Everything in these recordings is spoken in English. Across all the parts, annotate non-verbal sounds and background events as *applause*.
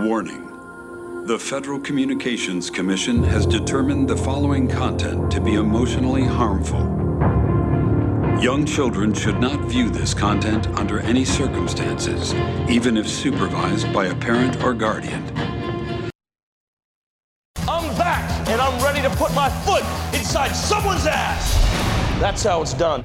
Warning. The Federal Communications Commission has determined the following content to be emotionally harmful. Young children should not view this content under any circumstances, even if supervised by a parent or guardian. I'm back, and I'm ready to put my foot inside someone's ass! That's how it's done.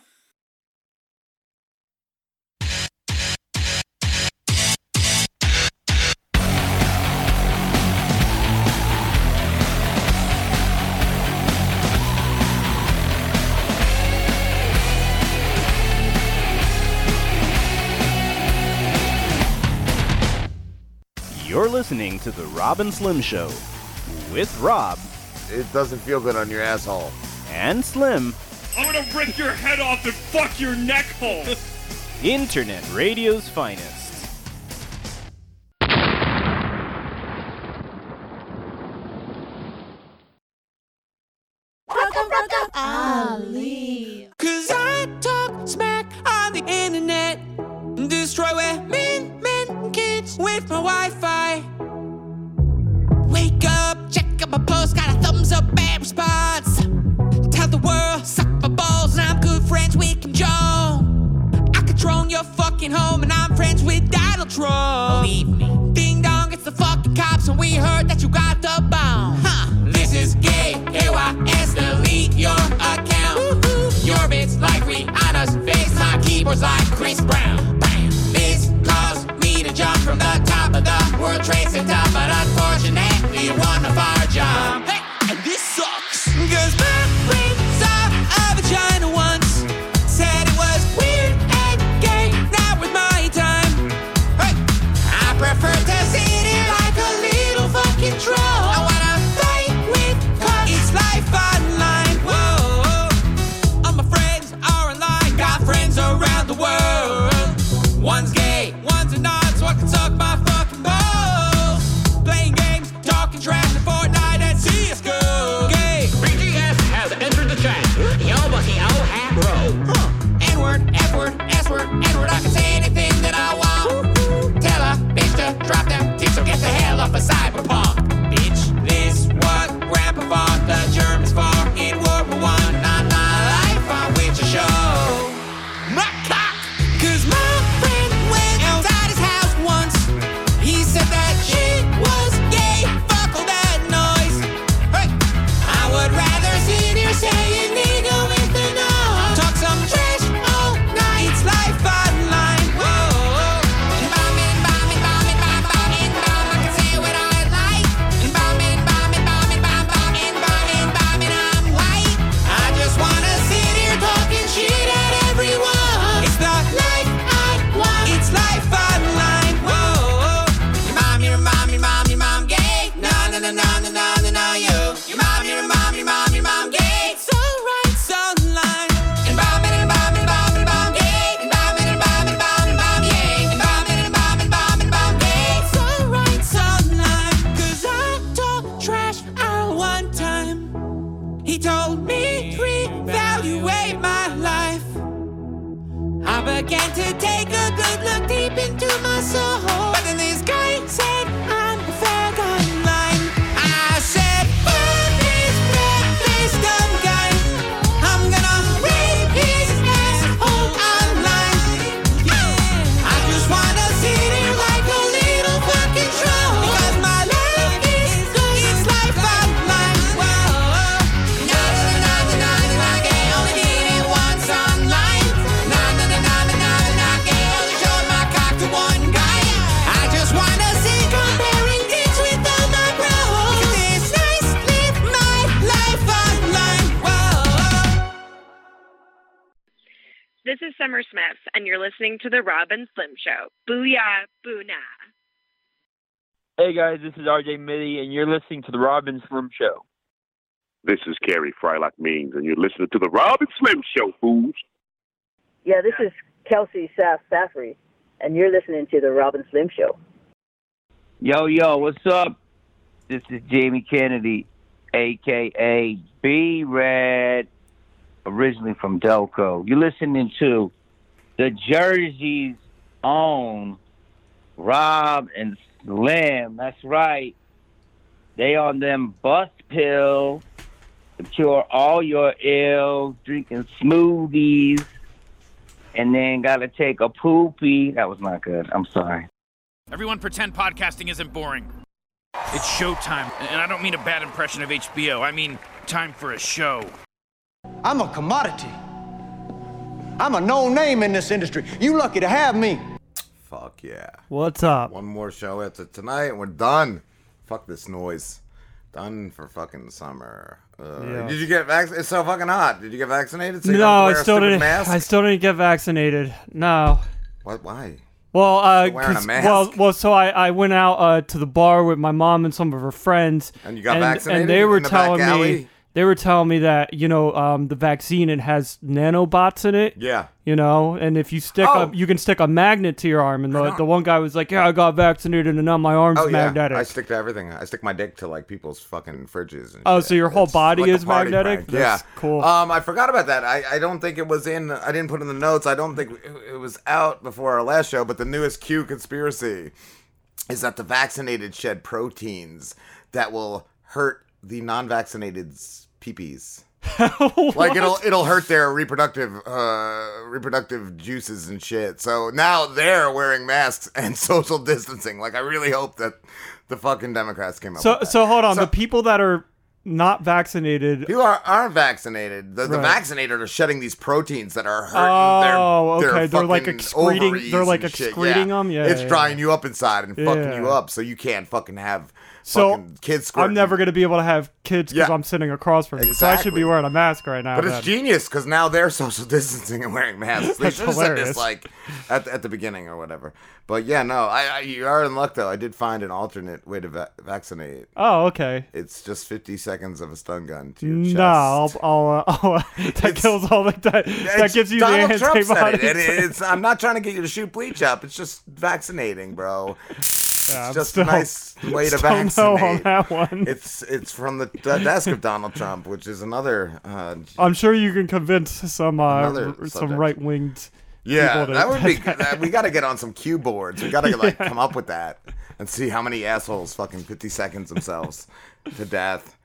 You're listening to The Rob and Slim Show with Rob. It doesn't feel good on your asshole. And Slim. I'm gonna rip your head off and fuck your neck hole. *laughs* Internet radio's finest. Wi-Fi. just got a thumbs up bad response. Tell the world, suck my balls, and I'm good friends with Kim Jong. I control your fucking home, and I'm friends with Donald Trump. Believe me. Ding dong, it's the fucking cops, and we heard that you got the bomb. Huh. This is gay, AYS, delete your account. Woo-hoo. Your bitch like Rihanna's face, my keyboard's like Chris Brown. Bam. This caused me to jump from the top of the World Trade listening to The Rob and Slim Show. Booyah, boonah. Hey guys, this is RJ Mitty, and you're listening to The Rob and Slim Show. This is Carrie Frylock Means, and you're listening to The Rob and Slim Show, fools. Yeah, this is Kelsey Saf and you're listening to The Rob and Slim Show. Yo, yo, what's up? This is Jamie Kennedy, a.k.a. B-Red, originally from Delco. You're listening to the Jersey's own Rob and Slim. That's right. They on them bus pill to cure all your ills, drinking smoothies, and then gotta take a poopy. That was not good. I'm sorry. Everyone pretend podcasting isn't boring. It's showtime, and I don't mean a bad impression of HBO. I mean time for a show. I'm a commodity. I'm a known name in this industry. You lucky to have me. Fuck yeah. What's up? One more show after tonight, and we're done. Fuck this noise. Done for fucking summer. Uh, Yeah. Did you get vaccinated? It's so fucking hot. Did you get vaccinated? So you No, I still didn't. Mask? I still didn't get vaccinated. No. What? Why? Well, uh, You're wearing a 'cause- mask? well, well. So I, I went out uh, to the bar with my mom and some of her friends, And you got and, vaccinated and they were in the back telling me alley? They were telling me that you know um, the vaccine it has nanobots in it. Yeah. You know, and if you stick Oh. a, you can stick a magnet to your arm, and the, the one guy was like, "Yeah, I got vaccinated, and now my arm's Oh yeah, magnetic." I stick to everything. I stick my dick to like people's fucking fridges. And Oh, shit. so your whole It's body like is magnetic? prank. Yeah, cool. Um, I forgot about that. I, I don't think it was in. I didn't put in the notes. I don't think it, it was out before our last show. But the newest Q conspiracy is that the vaccinated shed proteins that will hurt the non-vaccinated's peepees. *laughs* like it'll it'll hurt their reproductive uh reproductive juices and shit. So now they're wearing masks *laughs* and social distancing. Like I really hope that the fucking Democrats came up so with that. so hold on, So- the people that are not vaccinated. People are, aren't vaccinated. The, the vaccinated are shedding these proteins that are hurting Oh, their, their okay. They're like excreting- they're like excreting yeah. them? Yeah, It's yeah, drying you up inside and fucking you up so you can't fucking have So kids squirting. I'm never gonna be able to have kids because Yeah. I'm sitting across from you. So I should be wearing a mask right now. But it's genius because now they're *laughs* social distancing and wearing masks. *laughs* They should have said this like at, at the beginning or whatever. But yeah, no, I, I you are in luck though. I did find an alternate way to va- vaccinate. Oh, okay. It's just 50 seconds of a stun gun to your chest. No, I'll, I'll, uh, *laughs* I'll uh, that kills all the that, that It's- gives you Donald the Trump said antibodies. it, and it's, I'm not trying to get you to shoot bleach up. It's just vaccinating, bro. Yeah, it's just still- a nice way to *laughs* still no vaccinate. on that one. It's it's from the, desk of Donald Trump, which is another. Uh, I'm sure you can convince some uh, some right winged. yeah, that would be. that, we got to get on some cue boards. We got to like *laughs* come up with that and see how many assholes fucking 50 seconds themselves *laughs* to death.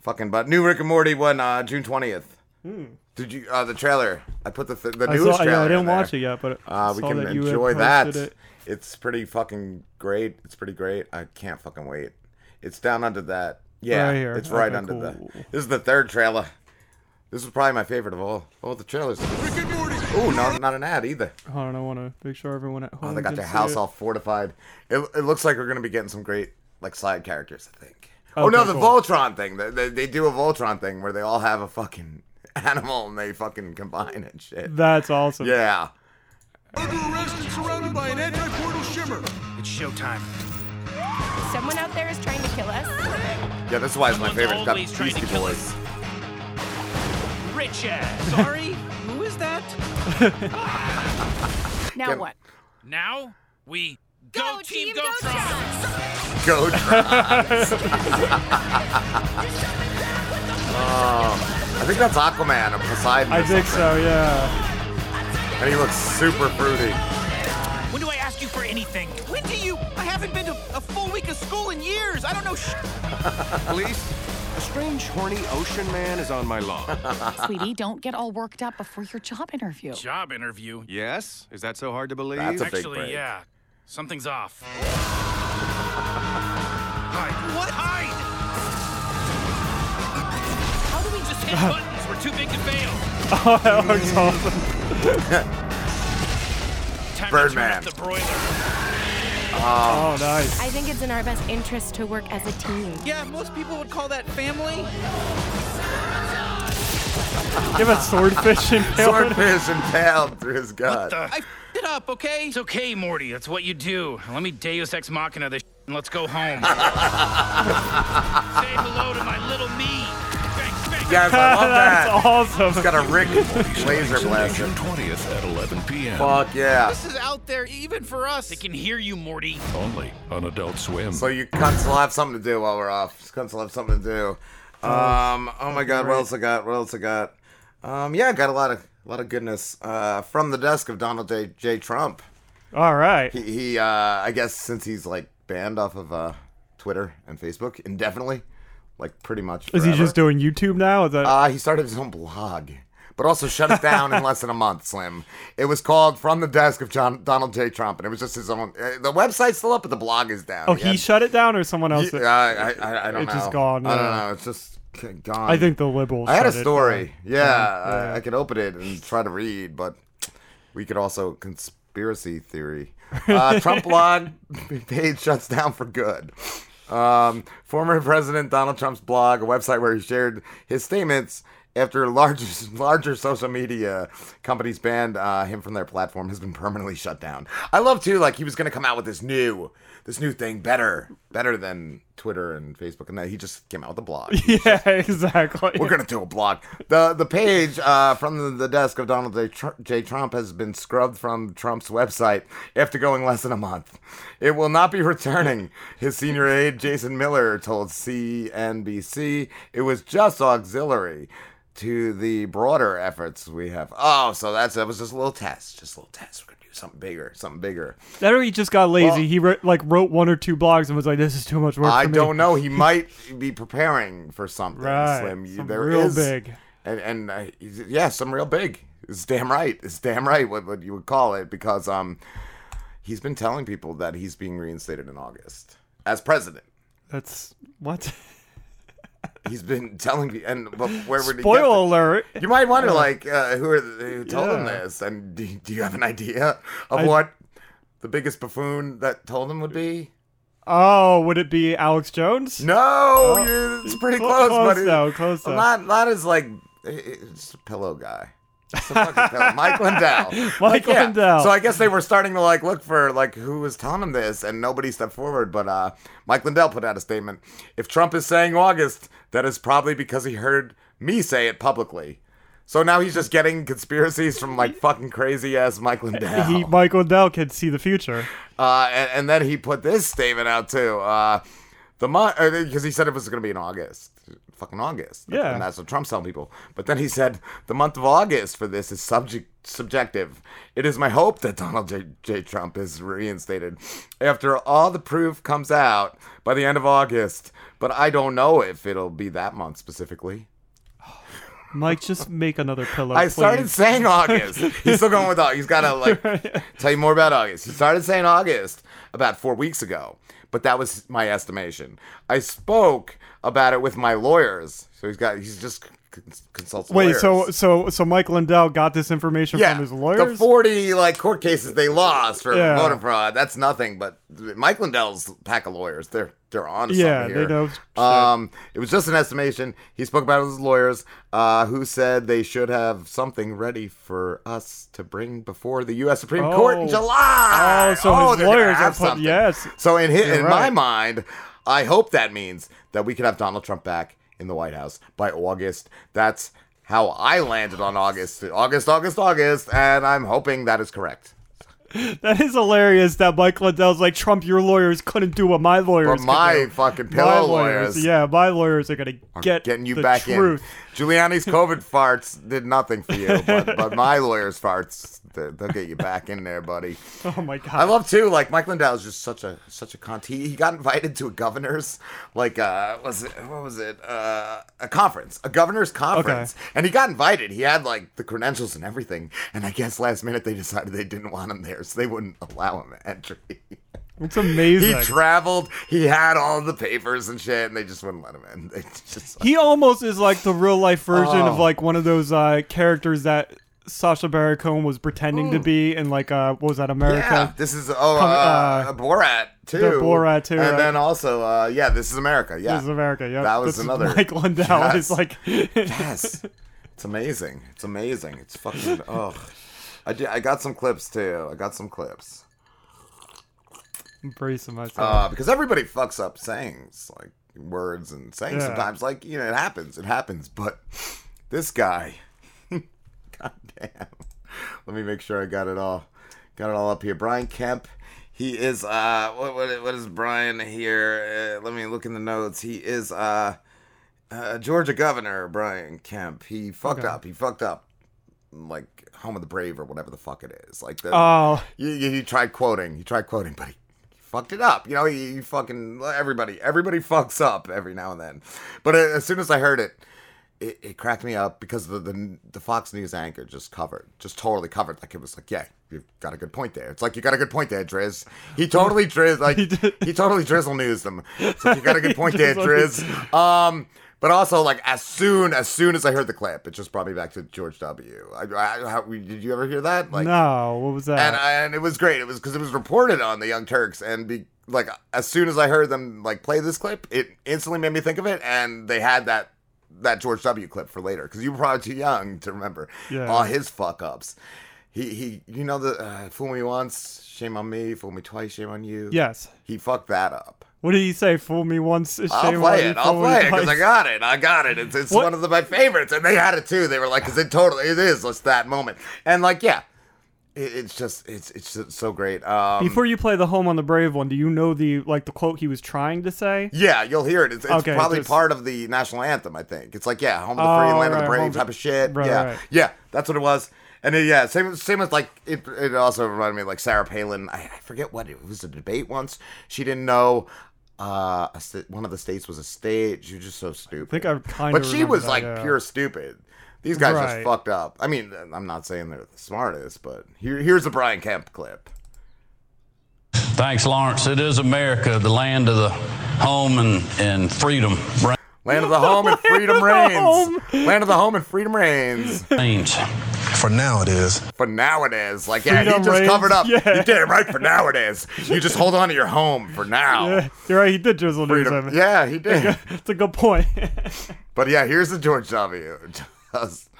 Fucking but new Rick and Morty one uh, June 20th. Hmm. Did you uh, the trailer? I put the th- the I newest saw- yeah, I didn't watch it yet, but uh, we can that you had enjoy that. it. It's pretty fucking great. It's pretty great. I can't fucking wait. It's down under that. Yeah, Right here. it's right Okay, under cool. the. This is the third trailer. This is probably my favorite of all all the trailers. Ooh, no, not an ad either. Hold on, I want to make sure everyone at home. Oh, they got their house it. all fortified. It, it looks like we're gonna be getting some great like side characters. I think. oh Okay, no, the cool. Voltron thing. They, they, they do a Voltron thing where they all have a fucking *laughs* animal and they fucking combine and shit. That's awesome. Yeah. Arrested, surrounded by an anti-portal shimmer. It's showtime. Someone out there is trying to kill us. Yeah, that's is why it's my favorite. It's got always trying to Beastie kill Boys. Rich ass. Sorry, *laughs* who is that? *laughs* Now Get- what? Now we go, team, go, Tron. Go *laughs* Oh, I think that's Aquaman or Poseidon. or I think something. so. Yeah. And he looks super fruity. When do I ask you for anything? When do you? I haven't been to a full week of school in years. I don't know. Sh- *laughs* Police, a strange, horny ocean man is on my lawn. *laughs* Sweetie, don't get all worked up before your job interview. Job interview. yes? Is that so hard to believe? That's a big Actually, break. yeah. Something's off. *laughs* Hide. What? Hide! How do we just hit buttons? We're too big to fail. *laughs* Oh, that looks awesome. Time Birdman. to turn up the broiler. Oh, nice. I think it's in our best interest to work as a team. Yeah, most people would call that family. Give a swordfish and *laughs* Swordfish impaled through his gut. the- I f- it up, okay? It's okay, Morty. That's what you do. Let me Deus Ex Machina this and let's go home. *laughs* Say hello to my little me. Thanks. Yes, I love *laughs* that. That's awesome. It's got a Rick laser blaster. 20th at 11 p.m. Fuck yeah. This is out there even for us. They can hear you, Morty. Only on Adult Swim. So you cunts will have something to do while we're off. Cunts will have something to do. Um. Oh my God. What else I got? What else I got? Um. Yeah, I got a lot of a lot of goodness. Uh, from the desk of Donald J. J. Trump. All right. He, he uh, I guess since he's like banned off of uh, Twitter and Facebook indefinitely, like pretty much. Is he just doing YouTube now? Is that Uh, he started his own blog, but also shut it down in less than a month. Slim. It was called "From the Desk of John Donald J. Trump," and it was just his own. Uh, the website's still up, but the blog is down. oh, he had- shut it down or someone else? He- uh, I, I, I don't It's know. just gone, I don't know. It's just gone. I think the liberals I had a story. Yeah, Yeah, yeah. I, I could open it and try to read, but we could also conspiracy theory. *laughs* Uh, Trump blog *laughs* page shuts down for good. Um, former *laughs* President Donald Trump's blog, a website where he shared his statements after *laughs* larger larger social media companies banned uh, him from their platform, has been permanently shut down. I love too, like he was gonna come out with this new this new thing, better better than Twitter and Facebook, and that he just came out with a blog. *laughs* yeah, exactly. We're gonna do a blog. the The page uh, from the, the desk of Donald J. Tr- J. Trump has been scrubbed from Trump's website after going less than a month. It will not be returning. His senior aide Jason Miller told CNBC it was just auxiliary to the broader efforts we have. Oh, so that's that was just a little test, just a little test. We're something bigger, something bigger. That or he just got lazy. Well- he wrote, like wrote one or two blogs and was like, "This is too much work." I don't know. He *laughs* might be preparing for something. Right. Slim. Something there real is- big. and and uh, yeah, some real big. It's damn right. It's damn right. What what you would call it because um, he's been telling people that he's being reinstated in August as president. That's what. *laughs* He's been *laughs* telling me, and but where would Spoiler the- alert. You might wonder, Yeah. like, uh, who are the, who told him this, and do, do you have an idea of I- what the biggest buffoon that told him would be? Oh, would it be Alex Jones? No, Oh. it's pretty *laughs* Cl- close, close buddy. though, close though. Not not as like it's a pillow guy. It's a fucking pillow. Mike Lindell. *laughs* Mike Like, yeah. Lindell. So I guess they were starting to like look for like who was telling him this, and nobody stepped forward. But uh, Mike Lindell put out a statement: If Trump is saying August, that is probably because he heard me say it publicly. So now he's just getting conspiracies from like fucking crazy ass Mike Lindell. He, Mike Lindell can see the future. Uh, and, and then he put this statement out too. Uh, the month because he said it was going to be in August, fucking August. Yeah. and that's what Trump's telling people. But then he said the month of August for this is subject subjective. It is my hope that Donald J. J. Trump is reinstated after all the proof comes out by the end of August. But I don't know if it'll be that month specifically. *sighs* Mike, just make another pillow. I started saying August. *laughs* He's still going with August. He's got to like *laughs* tell you more about August. He started saying August about four weeks ago, but that was my estimation. I spoke about it with my lawyers, so he's got he's just consults. Wait, lawyers. so so so Mike Lindell got this information yeah, from his lawyers. the forty like court cases they lost for Yeah. voter fraud. That's nothing, but Mike Lindell's pack of lawyers. They're they're on. Yeah, they know. Um, it was just an estimation. He spoke about his lawyers, uh, who said they should have something ready for us to bring before the U.S. Supreme Court in Oh. July. Oh, so his they're lawyers are have put- something. yes. So in his, in my mind, I hope that means that we could have Donald Trump back in the White House by August. That's how I landed on August, August, August, August, and I'm hoping that is correct. That is hilarious that Mike Lindell's like, Trump, your lawyers couldn't do what my lawyers But my do." fucking My pillow lawyers, lawyers Yeah, my lawyers are going to get getting you the back truth. in. Giuliani's COVID farts did nothing for you, *laughs* but, but my lawyer's farts, they- they'll get you back in there, buddy. *laughs* Oh my god. I love too, like Mike Lindell is just such a such a cunt. He, he got invited to a governor's like uh was it what was it uh a conference, a governor's conference, and he got invited. He had like the credentials and everything, and I guess last minute they decided they didn't want him there, so they wouldn't allow him entry. *laughs* It's amazing. He traveled. He had all the papers and shit, and they just wouldn't let him in. *laughs* They just He almost is like the real life version of Oh. like one of those uh, characters that Sacha Baron Cohen was pretending to be in like uh what was that America? Yeah, this is oh Com- uh, uh, Borat too. the Borat too, and right. then also uh, yeah, this is America. Yeah, This is America. Yeah, that was This another. Mike Lindell Yes. is like *laughs* yes, it's amazing. It's amazing. It's fucking oh. I did, I got some clips too. I got some clips. *laughs* embracing myself. Uh, because everybody fucks up sayings. Like words and saying Yeah. sometimes. Like you know, it happens. It happens. But this guy, *laughs* god damn. Let me make sure I got it all. Got it all up here. Brian Kemp. He is uh what what, what is Brian here? Uh, let me look in the notes. He is uh, uh Georgia governor Brian Kemp. He fucked Okay. up. He fucked up like home of the brave or whatever the fuck it is. Like the Oh. you, you, you tried quoting. You tried quoting, but he fucked it up. You know, he, he fucking everybody everybody fucks up every now and then. But uh, as soon as I heard it, it, it cracked me up because the, the the Fox News anchor just covered, just totally covered. Like it was like, yeah, you've got a good point there. It's like you got a good point there, Driz. He totally *laughs* Driz like he, totally drizzle news them. It's like you got a good *laughs* point there, Driz. Um, but also like as soon as soon as I heard the clip, it just brought me back to George W. I, I, how, did you ever hear that? Like no, what was that? and and it was great. It was because it was reported on the Young Turks, and be like as soon as I heard them like play this clip, it instantly made me think of it, and they had that that George W. clip for later because you were probably too young to remember Yeah. all his fuck ups. He he, you know the uh, fool me once, shame on me. Fool me twice, shame on you. Yes. he fucked that up. What did he say? Fool me once. I'll play it. I'll play it because I got it. I got it. It's, it's What- one of the, my favorites, and they had it too. They were like, because it totally it is just that moment, and like yeah, it, it's just it's it's just so great. Um, Before you play the Home on the Brave one, do you know the like the quote he was trying to say? Yeah, you'll hear it. It's, it's Okay, probably part of the national anthem. I think it's like yeah, home of the free, Oh, land of the brave type of shit. right, yeah, right. yeah, that's what it was. And then, yeah, same same with like it. It also reminded me of like Sarah Palin. I, I forget what it was. A debate once. She didn't know. Uh, a sta- one of the states was a state. She was just so stupid. think I kinda But she was that, like yeah. pure stupid. These guys Right. just fucked up. I mean, I'm not saying they're the smartest, but here, here's a Brian Kemp clip. Thanks, Lawrence. It is America, the land of the home and, and freedom. Land of the home and *laughs* freedom reigns. Land of the home and freedom reigns. Reigns. For now it is. For now it is. Like, yeah, Freedom he just reigns. covered up. Yeah. You did it right for now it is. You just hold on to your home for now. Yeah, you're right. He did drizzle news. Freedom- I mean. yeah, he did. *laughs* It's a good point. *laughs* But yeah, here's the George W. *laughs* Just-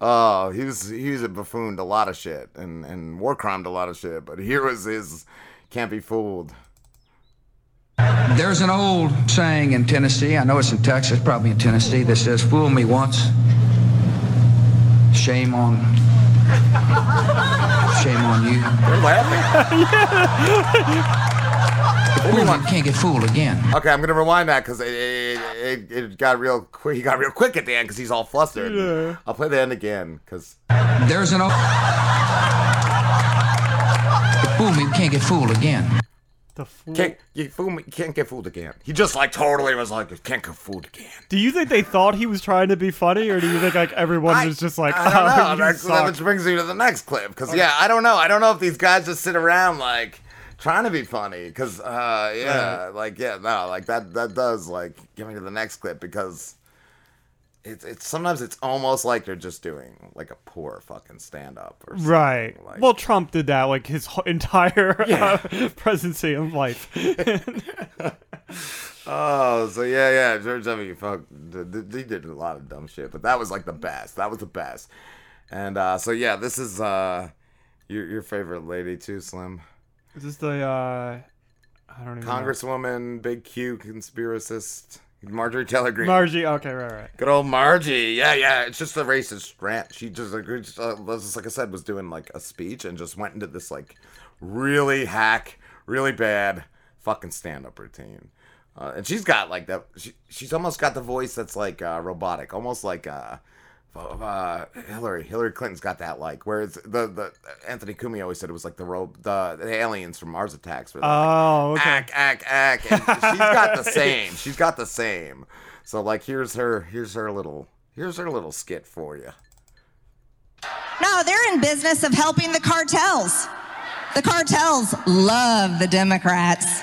oh, he was he was a buffoon a lot of shit and and war crimed a lot of shit. But here was his can't be fooled. There's an old saying in Tennessee, I know it's in Texas, probably in Tennessee, that says, Fool me once, shame on. Shame on you. They're laughing. Fool me, can't get fooled again. Okay, I'm gonna rewind that because it, it, it, it got real quick. He got real quick at the end because he's all flustered. Yeah. I'll play the end again because There's an old. Fool me, can't get fooled again. The fool. can't you fool me? Can't get fooled again. He just like totally was like can't get fooled again. Do you think they thought he was trying to be funny, or do you think like everyone was just like, I don't "Oh, know. That, suck." which brings me to the next clip. Because yeah, I don't know. I don't know if these guys just sit around like trying to be funny. Because uh, yeah, like yeah, no, like that that does like get me to the next clip because it's it's sometimes it's almost like they're just doing like a poor fucking stand up or something. Right. Like, well, Trump did that like his entire *laughs* Yeah. uh, presidency of life. *laughs* *laughs* Oh, so yeah, yeah, George W. Fuck, he did a lot of dumb shit, but that was like the best. That was the best. And uh, so yeah, this is uh, your your favorite lady too, Slim. Is this the uh, I don't even Congresswoman, big Q conspiracist, Marjorie Taylor. Greene. Margie. Okay, right, right. Good old Margie. Yeah, yeah. It's just a racist rant. She just, like, just, uh, just like I said, was doing like a speech and just went into this like really hack, really bad fucking stand up routine. Uh, and she's got like that. She, she's almost got the voice that's like uh, robotic, almost like uh, uh, Hillary. Hillary Clinton's got that like. Whereas the the Anthony Cumia always said it was like the ro- the, the aliens from Mars Attacks. Where they're like, Oh, okay. ack ack ack. And she's got the same. She's got the same. So like, here's her. Here's her little. Here's her little skit for you. No, they're in business of helping the cartels. The cartels love the Democrats.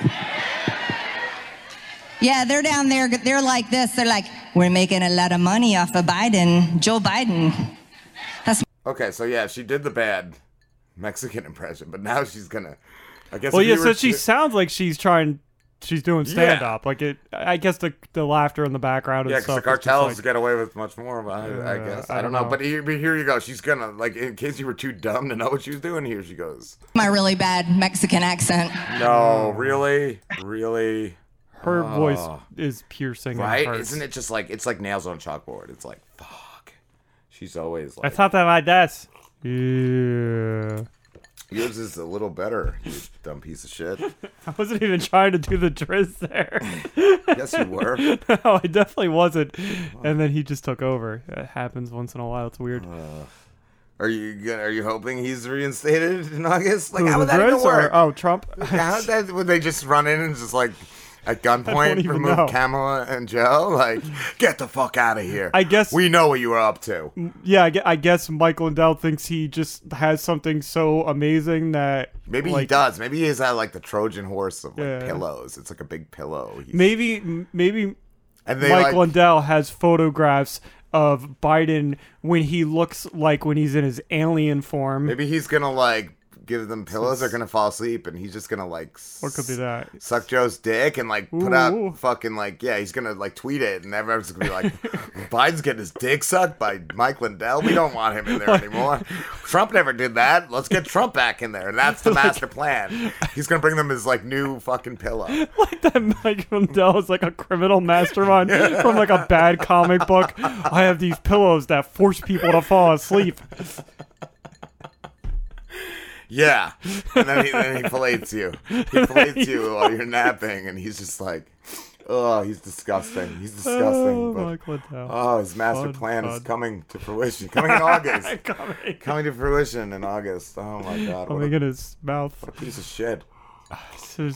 Yeah, they're down there. They're like this. They're like, we're making a lot of money off of Biden, Joe Biden. That's Okay, so yeah, she did the bad Mexican impression, but now she's gonna. I guess. Well, yeah. you So she to- sounds like she's trying. She's doing stand up. Like it. I guess the the laughter in the background. And Yeah, because stuff the is just cartels like- get away with much more. But I, I guess I I, don't don't know. know. But here, but here you go. She's gonna like in case you were too dumb to know what she was doing. Here she goes. my really bad Mexican accent. No, really, really. Her voice Oh. is piercing. right? Isn't it just like it's like nails on a chalkboard? It's like fuck. She's always like I thought that like that. Yeah. yours is a little better. You dumb piece of shit. *laughs* I wasn't even trying to do the Driz there. *laughs* Yes, you were. *laughs* no, I definitely wasn't. And then he just took over. It happens once in a while. It's weird. Uh, are you gonna, are you hoping he's reinstated in August? Like Who, how would that even Driz or- work? oh, Trump? how that would they just run in and just like at gunpoint remove know. Kamala and Joe? Like get the fuck out of here. I guess- we know what you were up to. Yeah, I guess Michael Lindell thinks he just has something so amazing that Maybe he like, does. Maybe he's at like the Trojan horse of like Yeah. pillows. It's like a big pillow. He's- Maybe maybe And they, Mike like- Lindell has photographs of Biden when he looks like when he's in his alien form. Maybe he's gonna like give them pillows. They're gonna fall asleep, and he's just gonna like Or could be that. suck Joe's dick and like put Ooh. out fucking like yeah, he's gonna like tweet it, and everyone's gonna be like, *laughs* Biden's getting his dick sucked by Mike Lindell. We don't want him in there anymore. Trump never did that. Let's get Trump back in there, and that's the master plan. He's gonna bring them his like new fucking pillow. like that Mike Lindell is like a criminal mastermind from like a bad comic book. I have these pillows that force people to fall asleep. Yeah, and then he, then he *laughs* fillets you. He fillets you while you're napping, and he's just like, oh, he's disgusting. He's disgusting. Oh, but- Mike Lindell. oh, his master Fun, plan is coming to fruition. *laughs* Coming in August. Coming. Coming to fruition in August. Oh my god. Oh a, in his mouth. what a piece of shit.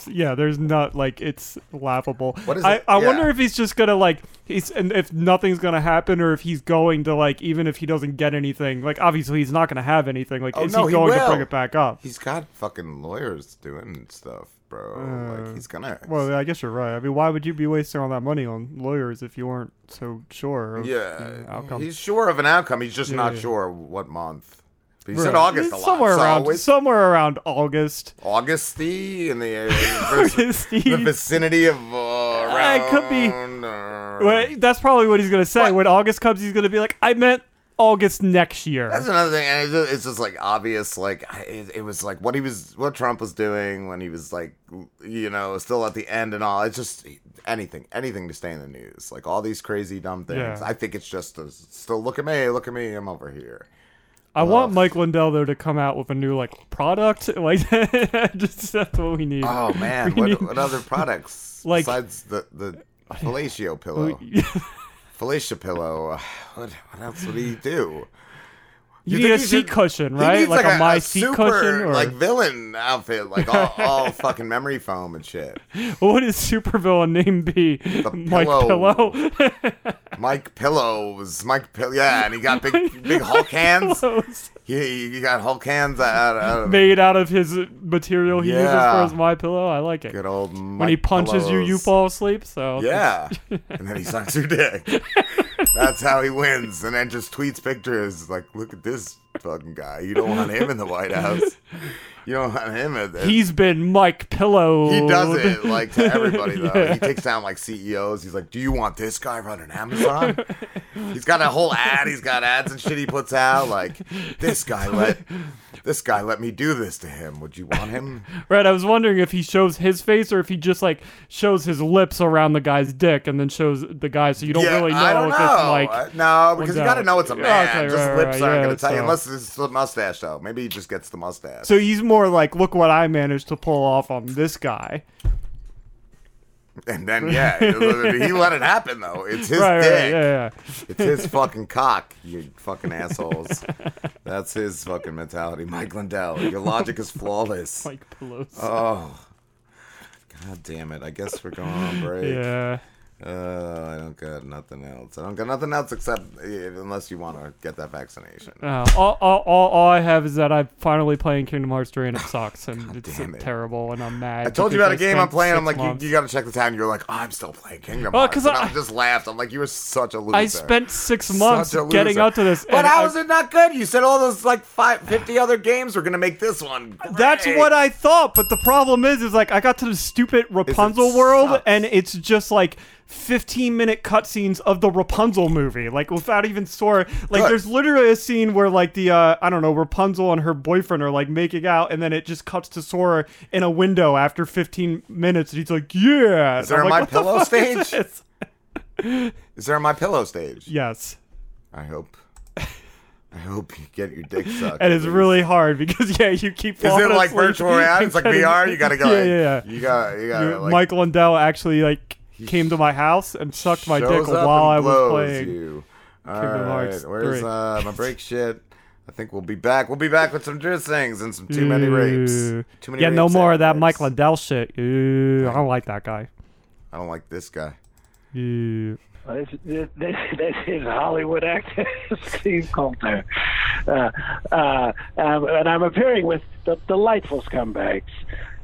Yeah, there's not like it's laughable. What is I, it? I Yeah. wonder if he's just gonna like he's and if nothing's gonna happen or if he's going to like even if he doesn't get anything like obviously he's not gonna have anything like Oh, is no, he he going to will. bring it back up? He's got fucking lawyers doing stuff, bro. like he's gonna. Uh, Well, I guess you're right. I mean, why would you be wasting all that money on lawyers if you weren't so sure? Of, yeah, outcome? he's sure of an outcome. He's just Yeah, not yeah. sure what month. He said August a lot. somewhere so around always- somewhere around August. Augusty in the, uh, *laughs* the vicinity of uh, around. it could be. uh, Well, that's probably what he's gonna say. When August comes, he's gonna be like, "I meant August next year." That's another thing, and it's just, it's just like obvious. Like I- it, it was like what he was, what Trump was doing when he was like, you know, still at the end and all. It's just anything, anything to stay in the news. Like all these crazy dumb things. Yeah. I think it's just a, still look at me, look at me, I'm over here. I want Mike Lindell though to come out with a new like product. *laughs* Like, *laughs* just that's what we need. Oh *laughs* man, what, need- what other products Like- besides the the fellatio pillow? Fellatio pillow. uh, What, what else would he do? You think need a seat should- cushion, right? needs Like a my seat super, cushion or- like villain outfit, like all, *laughs* all fucking memory foam and shit. *laughs* What would his supervillain name be? *laughs* Mike pillow. Pillow. Mike Pillows, Mike Pill, yeah, and he got big, big Hulk hands. He, he got Hulk hands out, out of Made out of his material he uses for his My Pillow. I like it. Good old when he Mike punches you, you fall asleep. So Yeah, and then he sucks your dick. That's how he wins, and then just tweets pictures. Like, "Look at this fucking guy. You don't want him in the White House. You don't want him at this." he's been Mike Pillow. He does it like to everybody though. Yeah. He takes down like CEOs. He's like, "Do you want this guy running Amazon?" he's got a whole ad. He's got ads and shit he puts out. Like, this guy let this guy let me do this to him. Would you want him? Right, I was wondering if he shows his face or if he just like shows his lips around the guy's dick and then shows the guy, so you don't Yeah, really know I don't if know. it's like Uh, no, because you got to know it's a man. okay, just right, lips right, aren't yeah, going to tell you so- it's the mustache though. Maybe he just gets the mustache. So he's more like, look what I managed to pull off on this guy. And then yeah, he let it happen though. It's his Right, right, yeah, yeah. It's his *laughs* fucking cock. You fucking assholes. That's his fucking mentality, Mike Lindell. Your logic is flawless. Mike Pelosi. Oh, god damn it! I guess we're going on break. Yeah. Uh, I don't got nothing else. I don't got nothing else except unless you want to get that vaccination. Uh, all, all, all, all I have is that I'm finally playing Kingdom Hearts 3 and it sucks and it's it. terrible and I'm mad. I told you about a game I'm playing. I'm like, you, months- you got to check the time. You're like, oh, I'm still playing Kingdom Well, Hearts. I- I just laughed. I'm like, you were such a loser. I spent six months getting up to this. But how I- is it not good? You said all those like five, 50 other games were gonna make this one. That's what I thought, but the problem is, is like I got to the stupid Rapunzel world, sucks. and it's just like 15 minute cutscenes of the Rapunzel movie, like without even Sora. Like, there's literally a scene where like the uh, I don't know Rapunzel and her boyfriend are like making out, and then it just cuts to Sora in a window after 15 minutes, and he's like, "Yeah." Is there a like, My Pillow fuck is stage? Is there a My Pillow stage? Yes. I hope. I hope you get your dick sucked. *laughs* And it's really hard because yeah, you keep. Is it like virtual reality? It's like *laughs* VR. You gotta go. *laughs* Yeah, yeah, yeah. You got. You got. Like, Mike Lindell actually like came to my house and sucked my dick while I was playing. You. All Kingdom right, Hearts where's 3. uh, my break shit? I think we'll be back. We'll be back with some Driz things and some too many rapes. Too many. Yeah, no more of that rapes. Mike Lindell shit. Ooh, I don't like that guy. I don't like this guy. Ooh. This, this, this, this is Hollywood actor *laughs* Steve Coulter. Uh, uh, um, and I'm appearing with the delightful scumbags,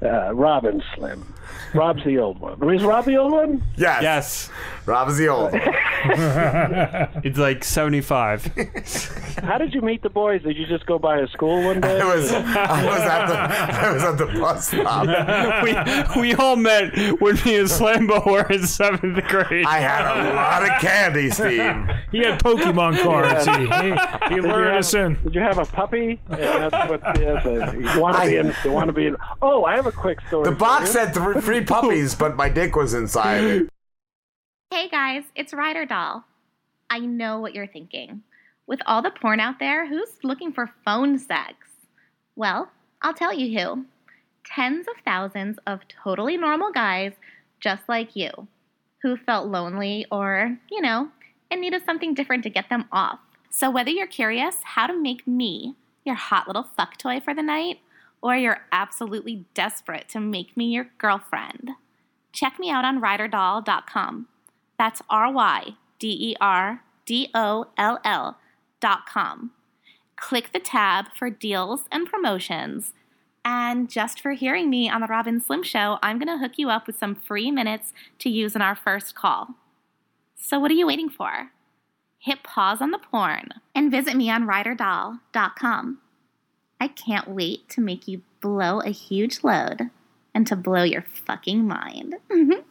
uh, Rob and Slim. Rob's the old one. Is Rob the old one? Yes. Yes. Rob is the old. one. *laughs* it's like 75. *laughs* How did you meet the boys? Did you just go by a school one day? I was. I was at the. I was at the bus stop. *laughs* we, we all met when me and Slambo were in seventh grade. I had a lot of candy, Steve. He had Pokemon cards. He, he, he Did you have- us in. Did you have a puppy? Yeah, that's what, yes, uh, you want to be in. You want to be in. Oh, I have a quick story. The box you. had th- three *laughs* puppies, but my dick was inside it. Hey guys, it's Ryder Doll. I know what you're thinking. With all the porn out there, who's looking for phone sex? Well, I'll tell you who. Tens of thousands of totally normal guys just like you who felt lonely or, you know, in need of something different to get them off. So whether you're curious how to make me your hot little fuck toy for the night, or you're absolutely desperate to make me your girlfriend, check me out on ryderdoll.com. That's R Y D E R D O L L dot com. Click the tab for deals and promotions. And just for hearing me on the Rob and Slim Show, I'm going to hook you up with some free minutes to use in our first call. So, what are you waiting for? Hit pause on the porn and visit me on ryderdoll.com. I can't wait to make you blow a huge load and to blow your fucking mind. *laughs*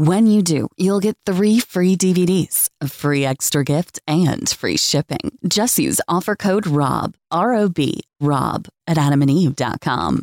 When you do, you'll get three free DVDs, a free extra gift, and free shipping. Just use offer code ROB, R O B, ROB at adamandeve.com.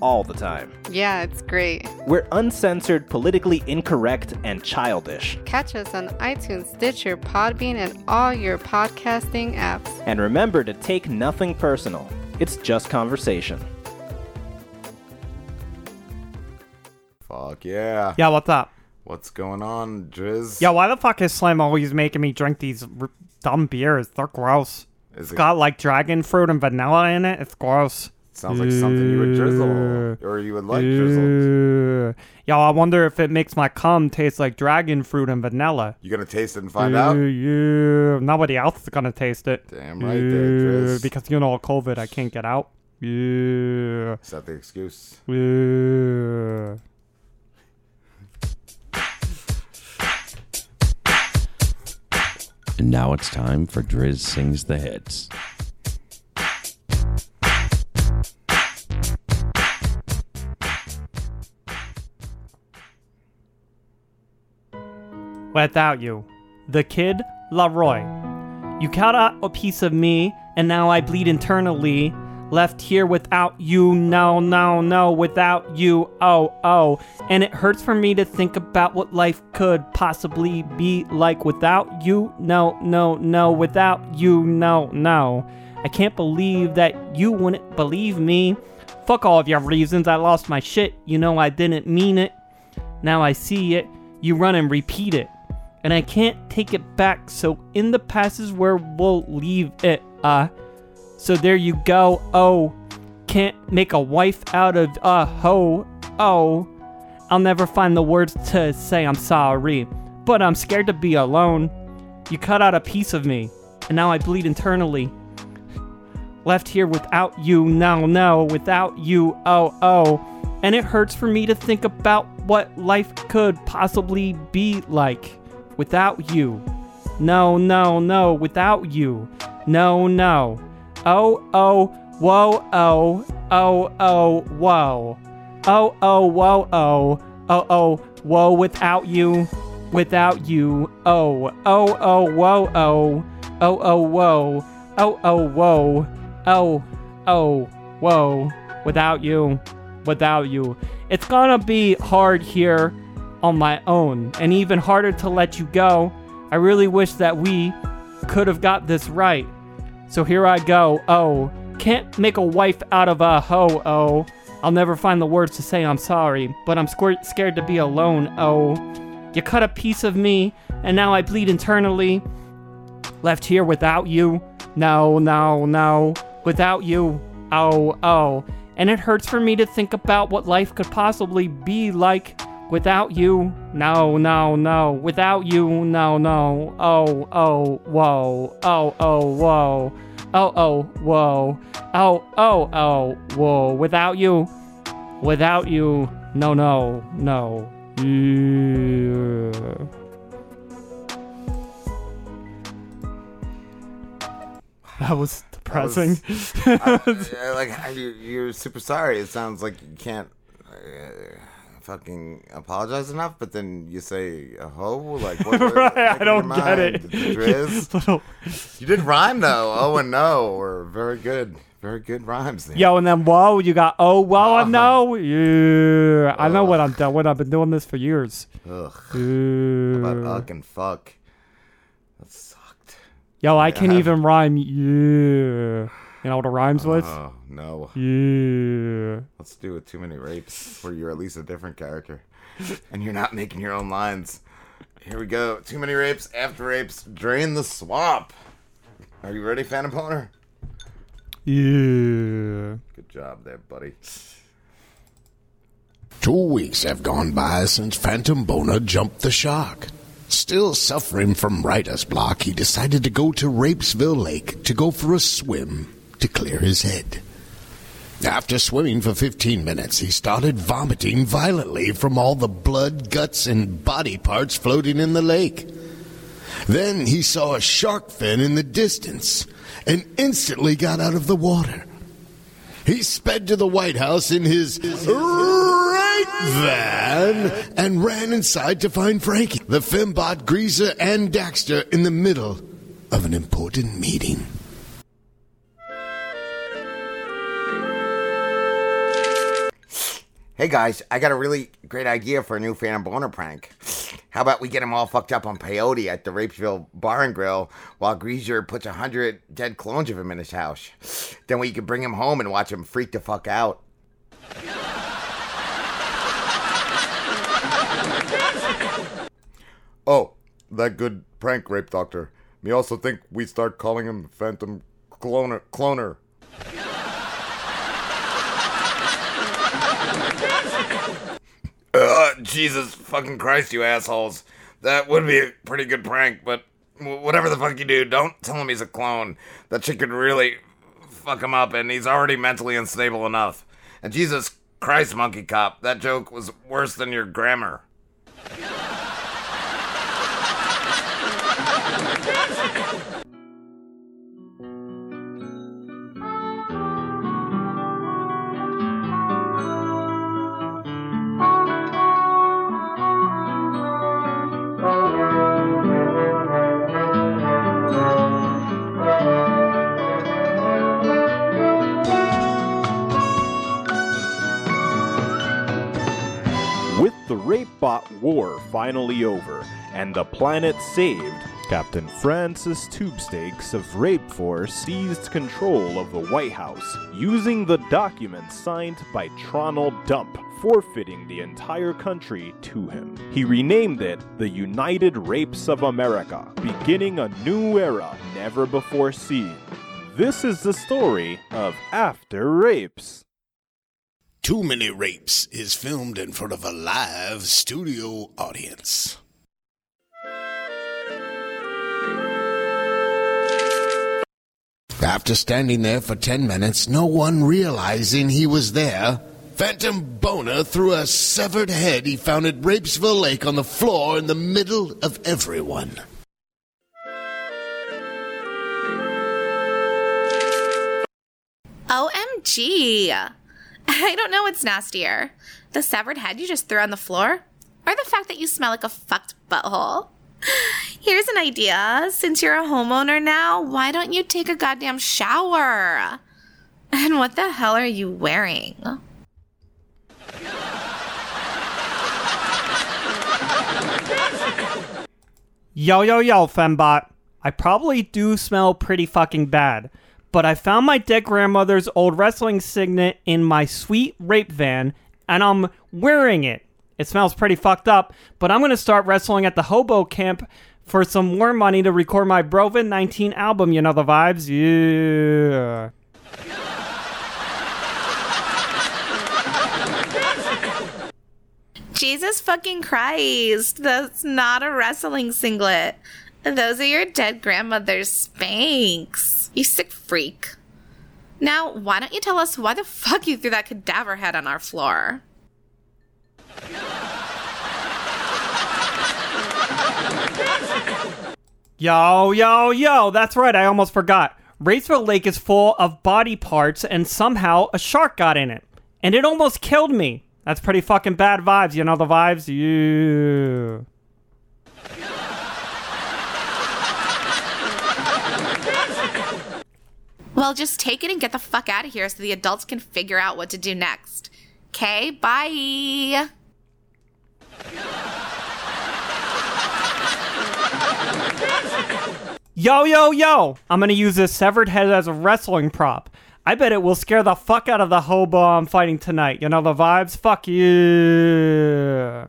all the time. Yeah, it's great. We're uncensored, politically incorrect, and childish. Catch us on iTunes, Stitcher, Podbean, and all your podcasting apps. And remember to take nothing personal. It's just conversation. Fuck yeah. Yeah, what's up? What's going on, Driz? Yeah, why the fuck is Slim always making me drink these r- dumb beers? They're gross. Is it's it- got like dragon fruit and vanilla in it. It's gross. Sounds like something you would drizzle, or you would like drizzled. Ew. Yeah, I wonder if it makes my cum taste like dragon fruit and vanilla. You gonna taste it and find out? Yeah, nobody else is gonna taste it. Damn right there, Driz. Because you know, COVID, I can't get out. Yeah. Is that the excuse? Yeah. And now it's time for Driz Sings the Hits. Without you. The Kid Laroi. You cut out a piece of me, and now I bleed internally. Left here without you, no, no, no, without you, oh, oh. And it hurts for me to think about what life could possibly be like without you, no, no, no, without you, no, no. I can't believe that you wouldn't believe me. Fuck all of your reasons, I lost my shit, you know I didn't mean it. Now I see it, you run and repeat it. And I can't take it back, so in the past is where we'll leave it, uh. So there you go, oh. Can't make a wife out of a hoe, oh. I'll never find the words to say I'm sorry, but I'm scared to be alone. You cut out a piece of me, and now I bleed internally. *laughs* Left here without you, no, no, without you, oh, oh. And it hurts for me to think about what life could possibly be like without you. No, no, no, without you. No, no. Oh, oh, whoa, oh, oh, oh, whoa. Oh, oh, whoa, oh, oh, oh, whoa, without you. Without you. Oh, oh, oh, whoa, oh. Oh, oh, whoa. Oh, oh, whoa. Oh, oh, whoa. Without you. Without you. It's gonna be hard here on my own, and even harder to let you go. I really wish that we could have got this right. So here I go. Oh, can't make a wife out of a hoe. Oh, I'll never find the words to say I'm sorry, but I'm scared to be alone. Oh, you cut a piece of me, and now I bleed internally. Left here without you. No, no, no. Without you. Oh, oh. And it hurts for me to think about what life could possibly be like without you. No, no, no. Without you. No, no. Oh, oh, whoa. Oh, oh, whoa. Oh, oh, whoa. Oh, oh, oh, whoa. Without you. Without you. No, no, no. Yeah. That was depressing. That was- I- *laughs* I- like I- you- you're super sorry. It sounds like you can't uh, fucking apologize enough, but then you say a hoe. Like *laughs* what? Right, I don't get it. *laughs* Little- You did rhyme though. Oh and no were very good. Very good rhymes there. Yo, and then whoa, you got oh well, I uh-huh. know. Yeah, I know what I'm doing. What I've been doing this for years. Ugh. Yeah. How about ugh and fuck? That sucked. Yo, I can Yeah. even rhyme. Yeah, you know what it rhymes with? Oh no. Yeah. Let's do it. Too many rapes, where you're at least a different character, and you're not making your own lines. Here we go. Too many rapes. After rapes. Drain the swamp. Are you ready, Phantom Boner? Yeah. Good job there, buddy. Two weeks have gone by since Phantom Boner jumped the shark. Still suffering from writer's block, he decided to go to Rapesville Lake to go for a swim to clear his head. After swimming for 15 minutes, he started vomiting violently from all the blood, guts, and body parts floating in the lake. Then he saw a shark fin in the distance and instantly got out of the water. He sped to the White House in his right van and ran inside to find Frankie, the Fembot, Greaser, and Daxter in the middle of an important meeting. Hey guys, I got a really great idea for a new Phantom Boner prank. How about we get him all fucked up on peyote at the Rapesville Bar and Grill while Greaser puts a hundred dead clones of him in his house. Then we can bring him home and watch him freak the fuck out. Oh, that good prank, Rape Doctor. Me also think we start calling him Phantom Cloner. Cloner. Jesus fucking Christ, you assholes. That would be a pretty good prank, but whatever the fuck you do, don't tell him he's a clone. That shit could really fuck him up, and he's already mentally unstable enough. And Jesus Christ, Monkey Cop, that joke was worse than your grammar. Rapebot war finally over and the planet saved, Captain Francis Tubestakes of Rape Force seized control of the White House using the documents signed by Tronald Dump, forfeiting the entire country to him. He renamed it the United Rapes of America, beginning a new era never before seen. This is the story of After Rapes. Too Many Rapes is filmed in front of a live studio audience. After standing there for 10 minutes, no one realizing he was there, Phantom Boner threw a severed head he found at Rapesville Lake on the floor in the middle of everyone. OMG. *laughs* I don't know what's nastier the severed head you just threw on the floor, or the fact that you smell like a fucked butthole. *laughs* Here's an idea. Since you're a homeowner now, why don't you take a goddamn shower? *laughs* And what the hell are you wearing? Yo, yo, yo, Fembot. I probably do smell pretty fucking bad, but I found my dead grandmother's old wrestling signet in my sweet rape van, and I'm wearing it. It smells pretty fucked up, but I'm gonna start wrestling at the hobo camp for some more money to record my Brovid 19 album. You know the vibes? Yeah. Jesus fucking Christ. That's not a wrestling singlet. Those are your dead grandmother's Spanx. You sick freak. Now, why don't you tell us why the fuck you threw that cadaver head on our floor? Yo, yo, yo, that's right, I almost forgot. Rapesville Lake is full of body parts, and somehow a shark got in it. And it almost killed me. That's pretty fucking bad vibes, you know the vibes? Yeah. Well, just take it and get the fuck out of here so the adults can figure out what to do next. Okay, bye. Yo, yo, yo! I'm gonna use this severed head as a wrestling prop. I bet it will scare the fuck out of the hobo I'm fighting tonight. You know the vibes? Fuck you.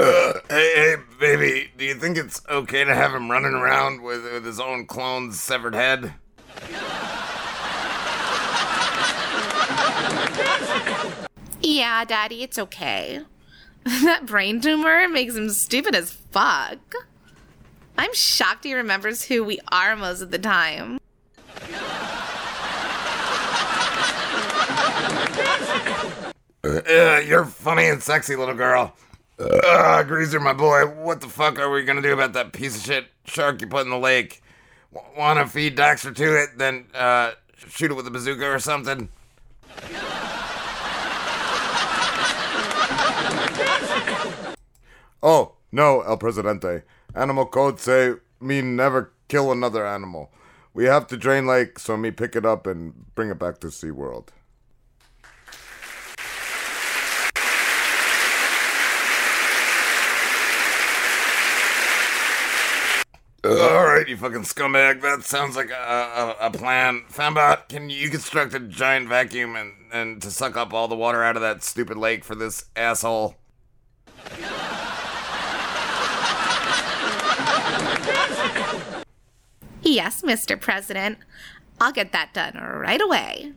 Uh, hey, hey, baby, do you think it's okay to have him running around with, with his own clone's severed head? Yeah, Daddy, it's okay. *laughs* that brain tumor makes him stupid as fuck. I'm shocked he remembers who we are most of the time. Uh, you're funny and sexy, little girl. Uh, Greaser, my boy, what the fuck are we gonna do about that piece of shit shark you put in the lake? W- wanna feed Daxter to it, then uh, shoot it with a bazooka or something? Oh, no, El Presidente. Animal code say me never kill another animal. We have to drain lake, so me pick it up and bring it back to SeaWorld. All right, you fucking scumbag. That sounds like a, a, a plan. Fembot, can you construct a giant vacuum and, and to suck up all the water out of that stupid lake for this asshole? Yes, Mr. President. I'll get that done right away.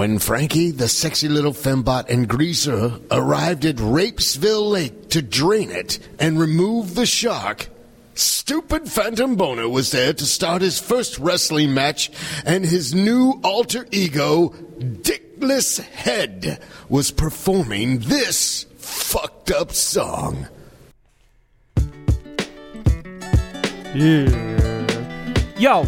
When Frankie, the sexy little fembot, and Greaser arrived at Rapesville Lake to drain it and remove the shark, stupid Phantom Boner was there to start his first wrestling match, and his new alter ego, Dickless Head, was performing this fucked up song. Yeah. Yo,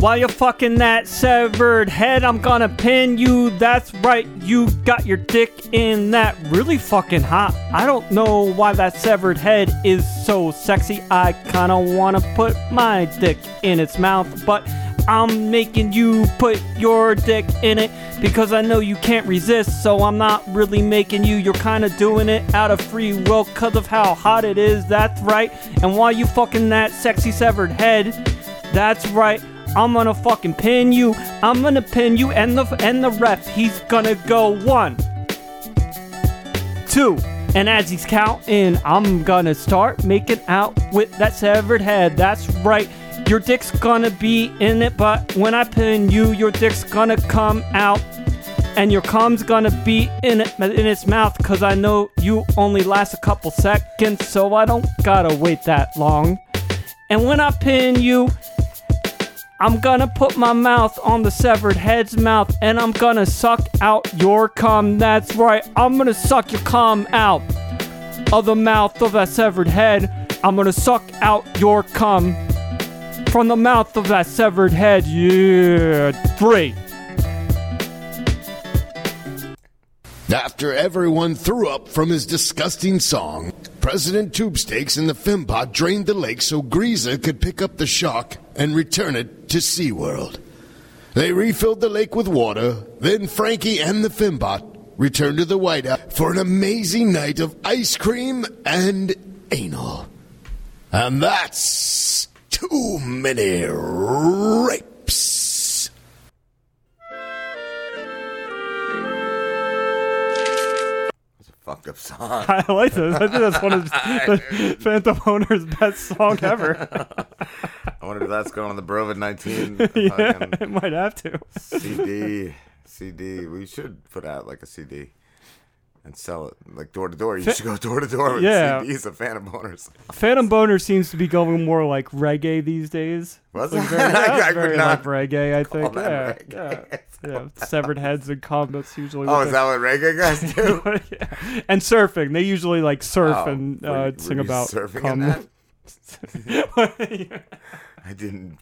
While you're fucking that severed head, I'm gonna pin you. That's right, you got your dick in that really fucking hot. I don't know why that severed head is so sexy. I kinda wanna put my dick in its mouth, but I'm making you put your dick in it because I know you can't resist. So I'm not really making you. You're kind of doing it out of free will because of how hot it is. That's right. And while you fucking that sexy severed head, that's right. I'm gonna fucking pin you. I'm gonna pin you and the and the ref. He's gonna go one, two, and as he's counting, I'm gonna start making out with that severed head. That's right. Your dick's gonna be in it, but when I pin you, your dick's gonna come out. And your cum's gonna be in it in its mouth, cause I know you only last a couple seconds, so I don't gotta wait that long. And when I pin you, I'm gonna put my mouth on the severed head's mouth and I'm gonna suck out your cum. That's right, I'm gonna suck your cum out of the mouth of that severed head. I'm gonna suck out your cum from the mouth of that severed head. Yeah, three. After everyone threw up from his disgusting song, President Tubestakes and the Fembot drained the lake so Greaser could pick up the shark and return it to SeaWorld. They refilled the lake with water, then Frankie and the Fembot returned to the White House for an amazing night of ice cream and anal. And that's too many rapes. Fucked up song. *laughs* I like this. I think that's one of *laughs* the Phantom Boner's best song ever. I wonder if that's going on the Brovid 19. *laughs* Yeah, it might have to. CD. CD. We should put out like a CD and sell it like door to door. You Fa- should go door to door with Yeah. CDs of Phantom Boners. *laughs* Phantom Boner seems to be going more like reggae these days. Was Like very, *laughs* I- very like reggae, I think. Yeah, reggae. yeah, yeah. Severed heads and combats usually. Oh, is that what reggae guys *laughs* do? Yeah. And surfing. They usually like surf Oh, and were uh, you- sing were about surfing in? I didn't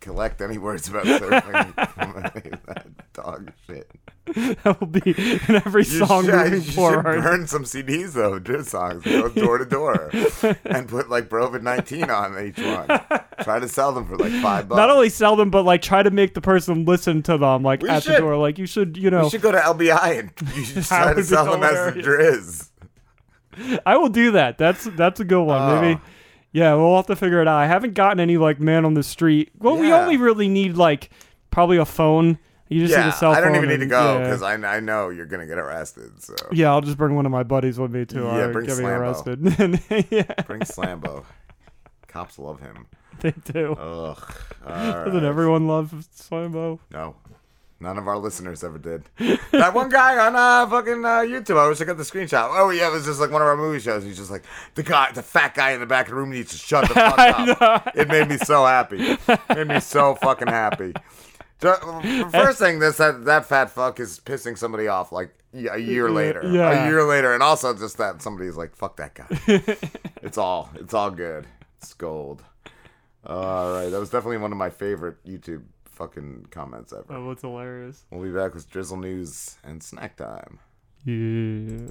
collect any words about surfing from any of that dog shit. *laughs* that will be in every You song should, moving you should burn some CDs though, Driz songs. Go door to door *laughs* and put like Brovid 19 on each one. Try to sell them for like five bucks. Not only sell them, but like try to make the person listen to them, like We at the door. Like you should, you know. you should go to LBI and *laughs* you should try to sell them as the. Driz. I will do that. That's that's a good one. Oh. Maybe. Yeah, we'll have to figure it out. I haven't gotten any like man on the street. Well, we only really need like probably a phone. You just yeah, need a cell I don't phone even need to and- go yeah. because I, I know you're gonna get arrested. So Yeah, I'll just bring one of my buddies with me too. Yeah, bring get me Slambo. arrested. *laughs* yeah, bring Slambo. Cops love him. *laughs* they do. Ugh. Doesn't everyone love Slambo? No. None of our listeners ever did. that one guy on uh, fucking uh, YouTube, I wish I got the screenshot. Oh yeah, it was just like one of our movie shows. He's just like the guy, the fat guy in the back of the room needs to shut the *laughs* fuck up. It made me so happy. It made me so fucking happy. *laughs* First thing this that that fat fuck is pissing somebody off like a year later. Yeah. A year later, and also just that somebody's like, "Fuck that guy." *laughs* it's all it's all good. It's gold. All right, that was definitely one of my favorite YouTube fucking comments ever. Oh, what's hilarious. We'll be back with Drizzle News and Snack Time. Yeah.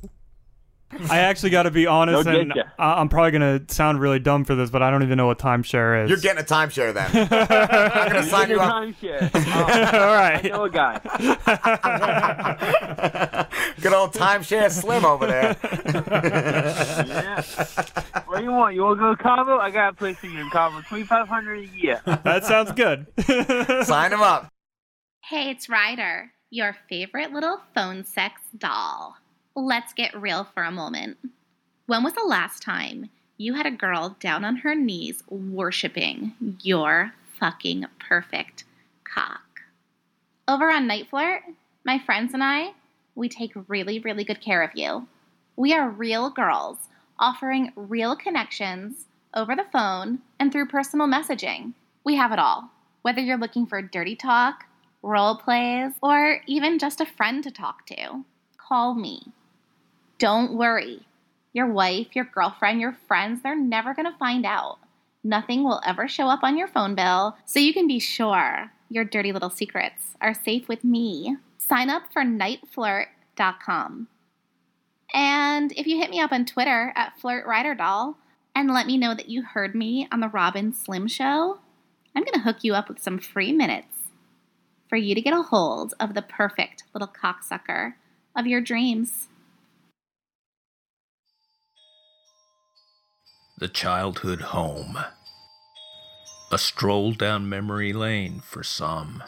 I actually got to be honest, No and. I- I'm probably gonna sound really dumb for this, but I don't even know what timeshare is. You're getting a timeshare then. *laughs* I'm gonna sign you up. Timeshare. *laughs* Oh, All right. I know a guy. *laughs* Good old timeshare Slim over there. yeah. What do you want? You want to go to Cabo? I got a place for you in Cabo. Twenty five hundred a year. that sounds good. Sign him up. Hey, it's Ryder, your favorite little phone sex doll. Let's get real for a moment. When was the last time you had a girl down on her knees worshiping your fucking perfect cock? Over on Night Flirt, my friends and I, we take really, really good care of you. We are real girls offering real connections over the phone and through personal messaging. We have it all. Whether you're looking for dirty talk, role plays, or even just a friend to talk to, call me. Don't worry. Your wife, your girlfriend, your friends, they're never going to find out. Nothing will ever show up on your phone bill, so you can be sure your dirty little secrets are safe with me. Sign up for nightflirt.com. And if you hit me up on Twitter at FlirtRyderDoll and let me know that you heard me on the Rob and Slim Show, I'm going to hook you up with some free minutes for you to get a hold of the perfect little cocksucker of your dreams. The childhood home. A stroll down memory lane for some.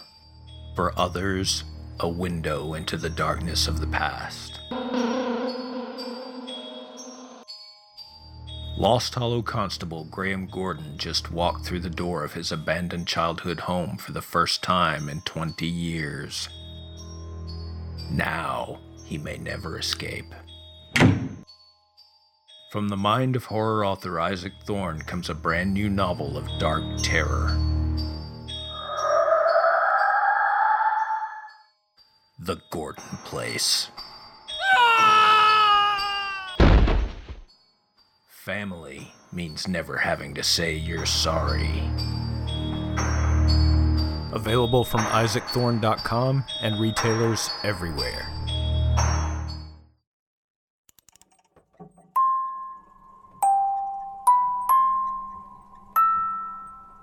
For others, a window into the darkness of the past. Lost Hollow Constable Graham Gordon just walked through the door of his abandoned childhood home for the first time in 20 years. Now, he may never escape. From the mind of horror author Isaac Thorne comes a brand new novel of dark terror. The Gordon Place. Family means never having to say you're sorry. Available from isaacthorne.com and retailers everywhere.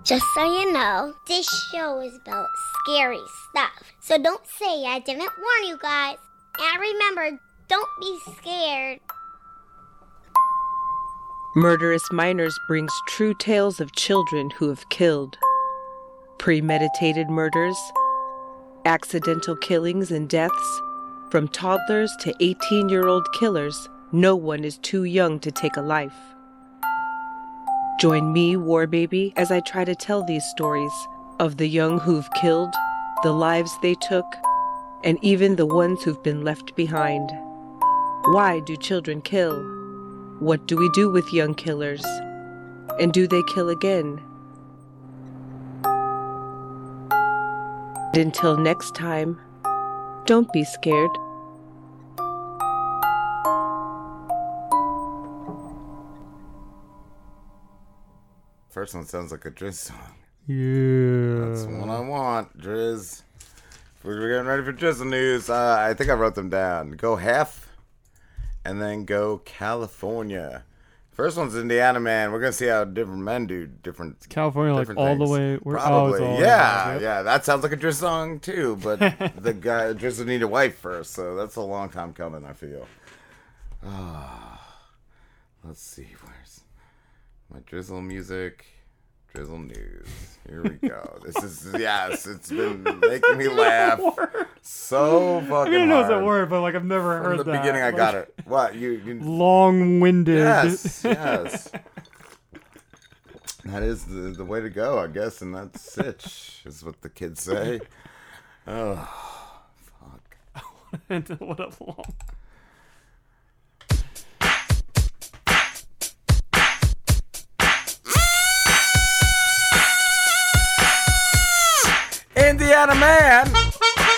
Just so you know, this show is about scary stuff. So don't say I didn't warn you guys. And remember, don't be scared. Murderous Minors brings true tales of children who have killed. Premeditated murders, accidental killings and deaths, from toddlers to 18 year old killers, no one is too young to take a life. Join me, War Baby, as I try to tell these stories of the young who've killed, the lives they took, and even the ones who've been left behind. Why do children kill? What do we do with young killers? And do they kill again? Until next time, don't be scared. First one sounds like a Driz song. Yeah. That's the one I want, Driz. We're getting ready for Drizzle news. Uh, I think I wrote them down. Go half, and then go California. First one's Indiana Man. We're gonna see how different men do different. California, like different all the way. Where, oh, Probably, it's yeah, yep. yeah. That sounds like a Driz song too. But *laughs* the guy Driz would need a wife first, so that's a long time coming. I feel. Ah, let's see. Where's my drizzle music? Drizzle news. Here we go. This is yes. It's been *laughs* making me laugh so fucking I mean, I know it's a word, but like I've never heard that From heard the that. beginning, I Like, got it. What you? you *laughs* Long-winded. Yes, yes. *laughs* That is the, the way to go, I guess, and that's sitch, is what the kids say. Oh, fuck. what a long. Indiana man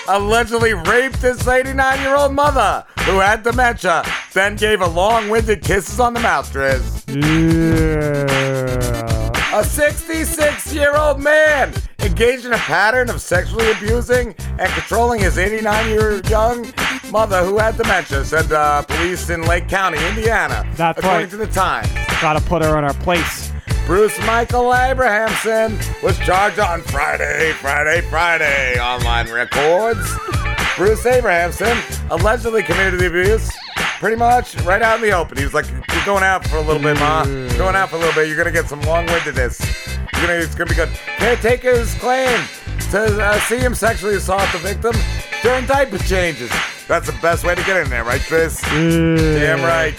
allegedly raped his 89 year old mother who had dementia, then gave a long winded kisses on the mouth, Driz. Yeah. A 66 year old man engaged in a pattern of sexually abusing and controlling his 89 year young mother who had dementia, said uh, police in Lake County, Indiana. That's according right. to the Times. Gotta put her in her place. Bruce Michael Abrahamson was charged on Friday, Friday, Friday. Online records. Bruce Abrahamson allegedly committed the abuse pretty much right out in the open. He was like, You're going out for a little bit, Ma. Going out for a little bit. You're going to get some long windedness. You're gonna, it's going to be good. Caretaker's claim to uh, see him sexually assault the victim during diaper changes. That's the best way to get in there, right, Driz? Damn right.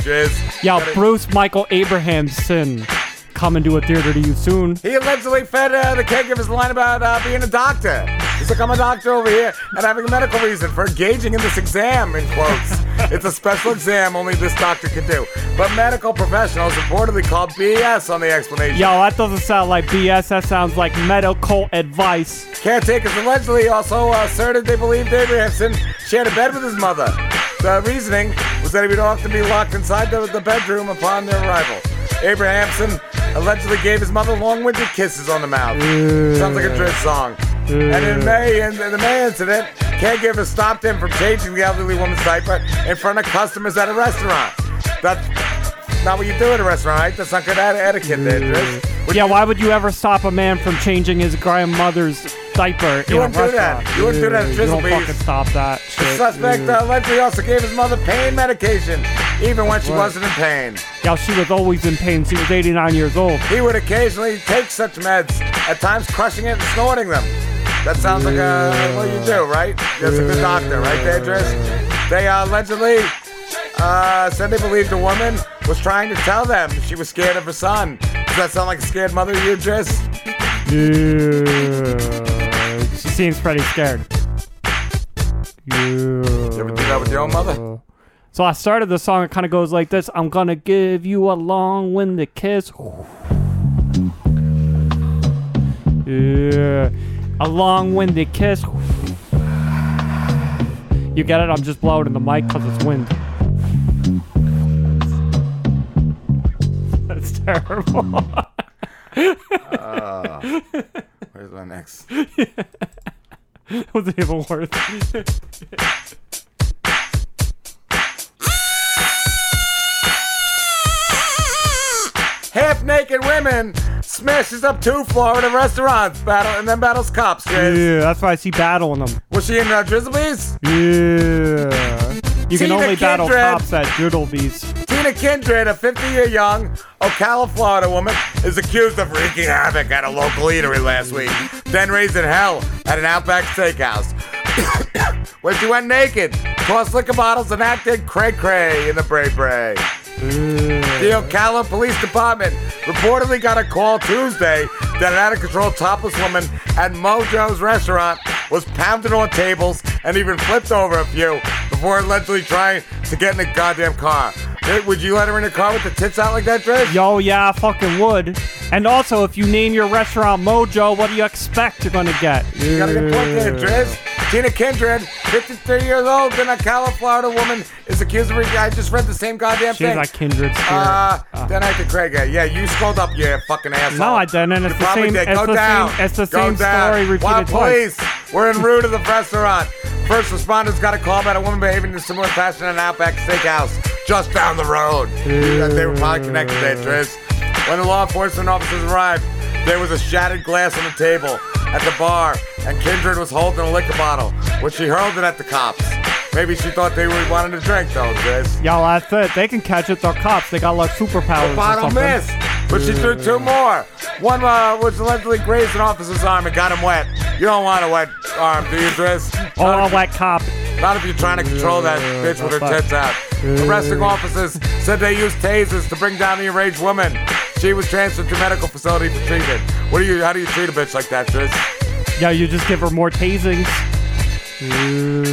Yo, Gotta- Bruce Michael Abrahamson coming to a theater to you soon. He allegedly fed uh, the caregiver's line about uh, being a doctor. He's like, I'm a doctor over here and having a medical reason for engaging in this exam, in quotes. *laughs* it's a special exam only this doctor can do. But medical professionals reportedly called BS on the explanation. Yo, that doesn't sound like BS. That sounds like medical advice. Caretakers allegedly also asserted they believed Abrahamson shared a bed with his mother. The uh, reasoning was that he would often be locked inside the, the bedroom upon their arrival. Abrahamson allegedly gave his mother long-winded kisses on the mouth. Mm. Sounds like a Driz song. And in mm. May, in, in the May incident, caregivers stopped him from changing the elderly woman's diaper in front of customers at a restaurant. That's not what you do at a restaurant, right? That's not good eti- etiquette there, Driz. Mm. yeah, why would you ever stop a man from changing his grandmother's diaper You in a wouldn't do that. You wouldn't do that at You don't fucking stop that The suspect uh, allegedly also gave his mother pain medication, even when she Right. wasn't in pain. Yeah, she was always in pain. She was 89 years old. He would occasionally take such meds, at times crushing it and snorting them. That sounds like uh, what you do, right? That's a good doctor, right there? They uh, allegedly uh, said they believed the woman was trying to tell them she was scared of her son. Does that sound like a scared mother to you, Driz? Yeah. Seems pretty scared. You ever do that with your own mother? So I started the song. It kind of goes like this: I'm gonna give you a long-winded kiss. Yeah, a long-winded kiss. You get it? I'm just blowing in the mic because it's wind. *laughs* That's terrible. Uh, *laughs* where's my next? *laughs* was even worse. Half naked women smashes up two Florida restaurants, battle and then battles cops. Yeah, that's why I see battleing them. Was she in uh, Drizzlebees? Yeah. You can Tina only battle cops at Doodlebees. Tina Kindred, a 50-year young Ocala, Florida woman, is accused of wreaking havoc at a local eatery last week, then raising hell at an Outback Steakhouse, *coughs* where she went naked, tossed liquor bottles, and acted cray-cray in the bray-bray. The Ocala Police Department reportedly got a call Tuesday that an out-of-control topless woman at Mojo's restaurant was pounded on tables and even flipped over a few before allegedly trying to get in a goddamn car. Would you let her in a car with the tits out like that, Driz? Yo, yeah, I fucking would. And also, if you name your restaurant Mojo, what do you expect you're gonna get? You got a good point there, Driz. Tina Kindred, 53 years old, and a Ocala, Florida woman, is accused of. I just read the same goddamn She has thing. that kindred spirit. Uh, then I could Craig. uh, Yeah, you scrolled up, you fucking asshole. No, I didn't. It's You the same- did. it's Go the down. same- it's the Go same down. story repeated While twice. police were en route to the restaurant, first responders got a call about a woman behaving in a similar fashion at an Outback Steakhouse just down the road. They were probably connected there, Driz. When the law enforcement officers arrived, there was a shattered glass on the table at the bar, and Kindred was holding a liquor bottle, which she hurled it at the cops. Maybe she thought they were wanting to drink, though, Driz. Yo, that's it. They can catch it. They're cops. They got like superpowers The bottle missed, but she threw two more. One uh, was allegedly grazed an officer's arm and got him wet. You don't want a wet arm, do you, Driz? Oh, a wet cop. Not if you're trying to control that bitch with her tits out. The arresting officers said they used tasers to bring down the enraged woman. She was transferred to medical facility for treatment. What do you? How do you treat a bitch like that, Driz? Yeah, you just give her more tasings.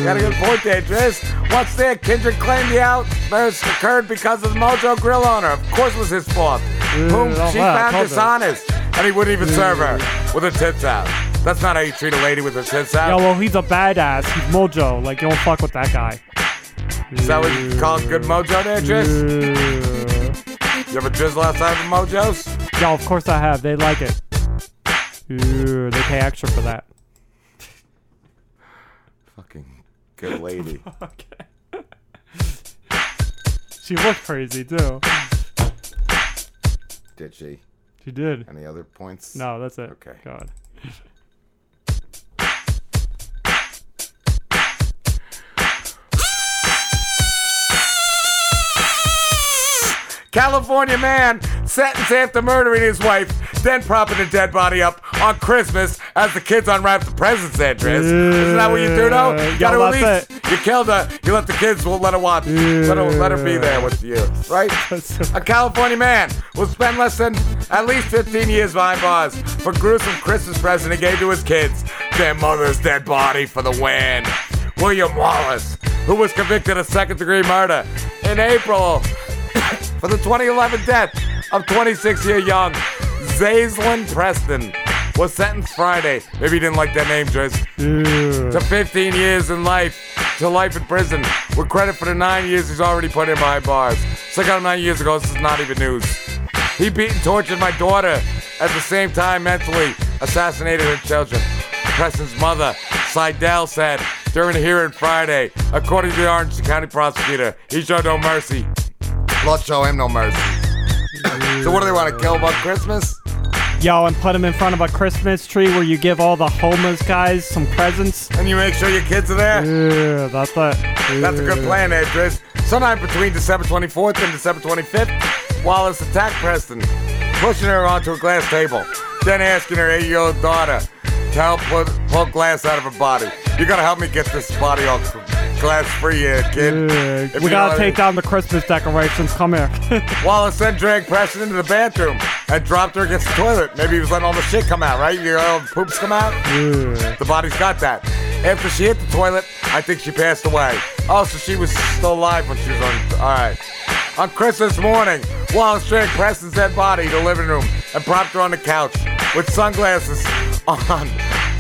Got a good point there, Driz. What's there? Kindred claimed the outburst occurred because of the Mojo Grill owner. Of course, it was his fault. Mm, Whom oh, she wow, found dishonest, and he wouldn't even serve her with her tits out. That's not how you treat a lady with her tits out. Yeah, well, he's a badass. He's Mojo. Like, you don't fuck with that guy. Is that what you call good mojo there, Driz? You ever drizzle outside of Mojos? Yeah, of course I have. They like it. Ooh, they pay extra for that. Fucking good lady. *laughs* okay. She looked crazy too. Did she? She did. Any other points? No, that's it. Okay. God. California man sentenced after murdering his wife, then propping the dead body up on Christmas as the kids unwrap the presents there, Driz. Isn't that what you do, though? You gotta well, at least, you killed her, you let the kids, well, let her watch, let, her, let her be there with you, right? *laughs* A California man will spend less than at least 15 years behind bars for gruesome Christmas present he gave to his kids. Their mother's dead body for the win. William Wallace, who was convicted of second degree murder in April *laughs* for the 2011 death of 26 year young Zaislin Preston, was sentenced Friday. Maybe you didn't like that name, Driz. To 15 years in life, to life in prison, with credit for the nine years he's already put in behind bars. So I got him nine years ago. This is not even news. He beat and tortured my daughter at the same time mentally assassinated her children. Preston's mother, Seidel, said during a hearing Friday, according to the Orange County prosecutor, he showed no mercy. Lord show him no mercy. so what do they want to kill about Christmas? Yo, and put him in front of a Christmas tree where you give all the homeless guys some presents. And you make sure your kids are there? Yeah, that's it. That's a good plan, Idris. Sometime between December 24th and December 25th, Wallace attacked Preston, pushing her onto a glass table, then asking her eight-year-old daughter to help pull, pull glass out of her body. You gotta help me get this body all glass-free here, kid. Yeah, we gotta I take down the Christmas decorations. Come here. *laughs* Wallace then dragged Preston into the bathroom and dropped her against the toilet. Maybe he was letting all the shit come out, right? Your old poops come out? Yeah. The body's got that. After she hit the toilet, I think she passed away. Oh, so she was still alive when she was on. Alright. On Christmas morning, Wallace dragged Preston's dead body to the living room and propped her on the couch with sunglasses on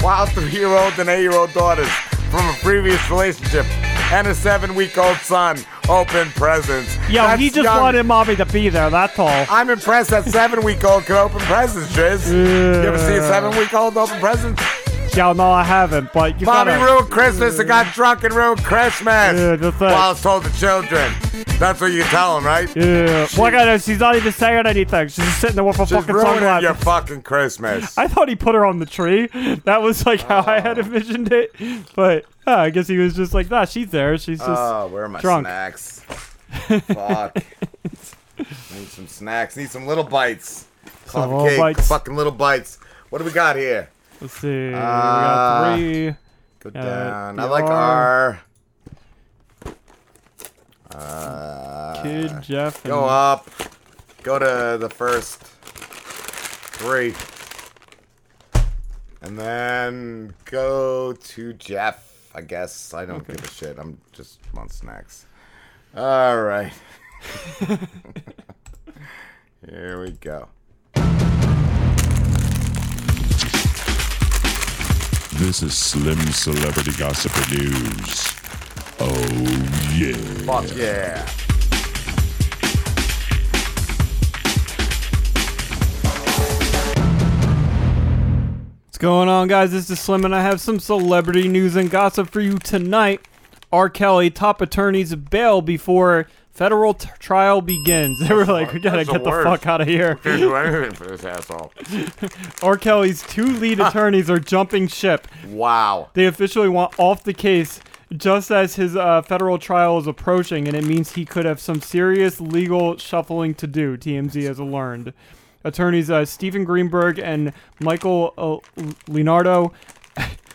while three year old and eight year old daughters from a previous relationship and a seven week old son open presents. Yo, That's he just young. wanted mommy to be there. That's all. I'm impressed that seven week old can open presents, Driz. You ever see a seven week old open presents? Yo, no, I haven't. But you Mommy gotta. ruined Christmas and got drunk and ruined Christmas. Yeah, that's it. Wallace told the children. That's what you tell them, right? Yeah. Look at her. She's not even saying anything. She's just sitting there with her fucking sunglasses. your fucking Christmas. I thought he put her on the tree. That was like how I had envisioned it. But uh, I guess he was just like, nah, she's there. She's just oh, where are my drunk. snacks? *laughs* Fuck. Need some snacks. Need some little bites. Cake. bites. Fucking little bites. What do we got here? Let's see. we Uh, got three. Go Uh, down. I like R. Uh, Kid, Jeff, Go up. Go to the first three. And then go to Jeff, I guess. I don't give a shit. I'm just on snacks. All right. *laughs* *laughs* Here we go. This is Slim Celebrity Gossiper News. Oh, yeah. Fuck yeah. What's going on, guys? This is Slim, and I have some celebrity news and gossip for you tonight. R. Kelly, top attorneys bail before federal t- trial begins. *laughs* They were like, we gotta That's get the worst. fuck out of here. Can't do anything for this asshole. *laughs* R. Kelly's two lead *laughs* attorneys are jumping ship. Wow. They officially want off the case just as his uh, federal trial is approaching, and it means he could have some serious legal shuffling to do, TMZ has learned. Attorneys uh, Stephen Greenberg and Michael uh, Leonardo,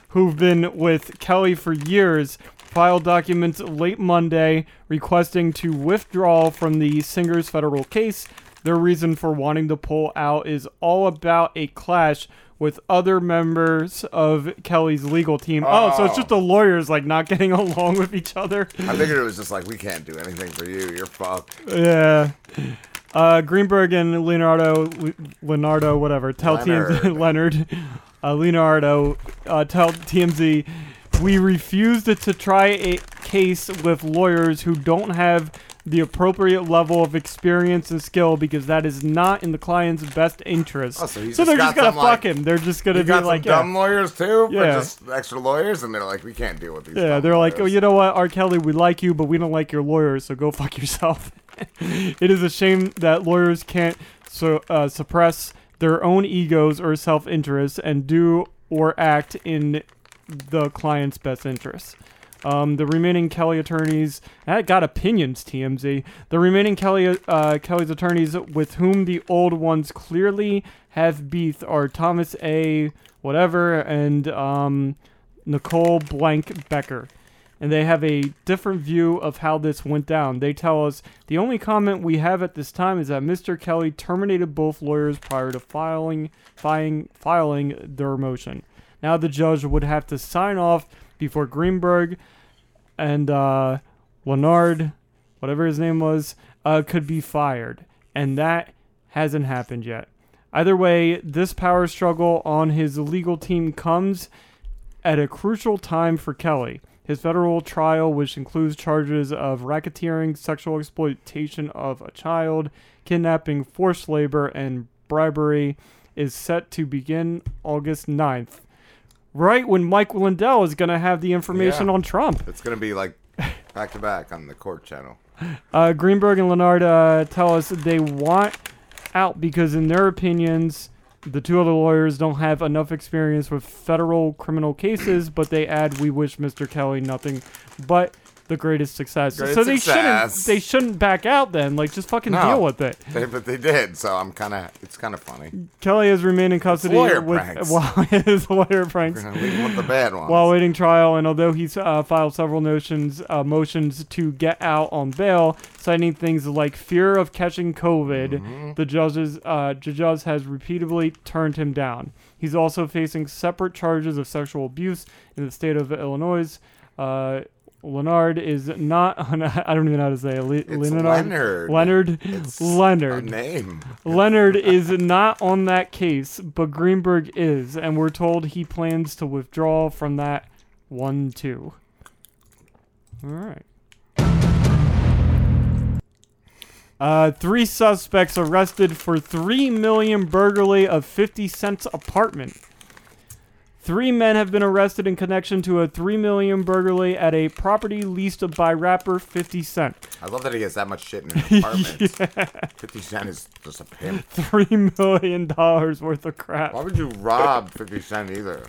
who've been with Kelly for years, filed documents late Monday requesting to withdraw from the singer's federal case. Their reason for wanting to pull out is all about a clash with other members of Kelly's legal team. Oh, so it's Oh. just the lawyers like not getting *laughs* along with each other. I figured it was just like, we can't do anything for you. You're fucked. Yeah. Uh, Greenberg and Leonardo, Leonardo, whatever, tell TMZ, *laughs* Leonard, uh, Leonardo, uh, tell TMZ, we refused to try a case with lawyers who don't have the appropriate level of experience and skill because that is not in the client's best interest. Oh, so he's they're just gonna fuck like- him. They're just gonna be got like, some yeah. dumb lawyers too, Yeah. just extra lawyers, and they're like, we can't deal with these. Yeah, they're like, oh, you know what, R. Kelly, we like you, but we don't like your lawyers, so go *laughs* fuck yourself. it is a shame that lawyers can't so uh, suppress their own egos or self-interest and do or act in the client's best interests. Um, the remaining Kelly attorneys that got opinions. TMZ. The remaining Kelly uh, Kelly's attorneys with whom the old ones clearly have beef are Thomas A. Whatever and um, Nicole Blank Becker. And they have a different view of how this went down. They tell us the only comment we have at this time is that Mr. Kelly terminated both lawyers prior to filing filing, filing their motion. Now the judge would have to sign off before Greenberg and uh, Leonard, whatever his name was, uh, could be fired. And that hasn't happened yet. Either way, this power struggle on his legal team comes at a crucial time for Kelly. His federal trial, which includes charges of racketeering, sexual exploitation of a child, kidnapping, forced labor, and bribery, is set to begin August 9th. Right when Mike Lindell is going to have the information Yeah. on Trump. It's gonna be like back to back on the court channel. Uh, Greenberg and Leonard uh, tell us they want out because, in their opinions, the two other lawyers don't have enough experience with federal criminal cases. But they add, "We wish Mr. Kelly nothing but the greatest success." Great so they success. shouldn't they shouldn't back out then. Like just fucking No. deal with it. They, but they did, so I'm kind of. It's kind of funny. Kelly has remained in custody lawyer with pranks. *laughs* while his lawyer pranks We're gonna leave him with the bad ones. while waiting trial. And although he's uh, filed several notions uh, motions to get out on bail, citing things like fear of catching COVID, Mm-hmm. the judges uh, judges has repeatedly turned him down. He's also facing separate charges of sexual abuse in the state of Illinois. Uh, Leonard is not. *laughs* I don't even know how to say it. Le- Leonard. Leonard. Leonard. It's Leonard. name. Leonard *laughs* is not on that case, but Greenberg is, and we're told he plans to withdraw from that one too. All right. Uh, three suspects arrested for three million burglary of 50 Cent's apartment. Three men have been arrested in connection to a three million burglary at a property leased by rapper 50 Cent. I love that he has that much shit in his *laughs* apartment. Fifty Cent is just a pimp. Three million dollars worth of crap. Why would you rob Fifty Cent either?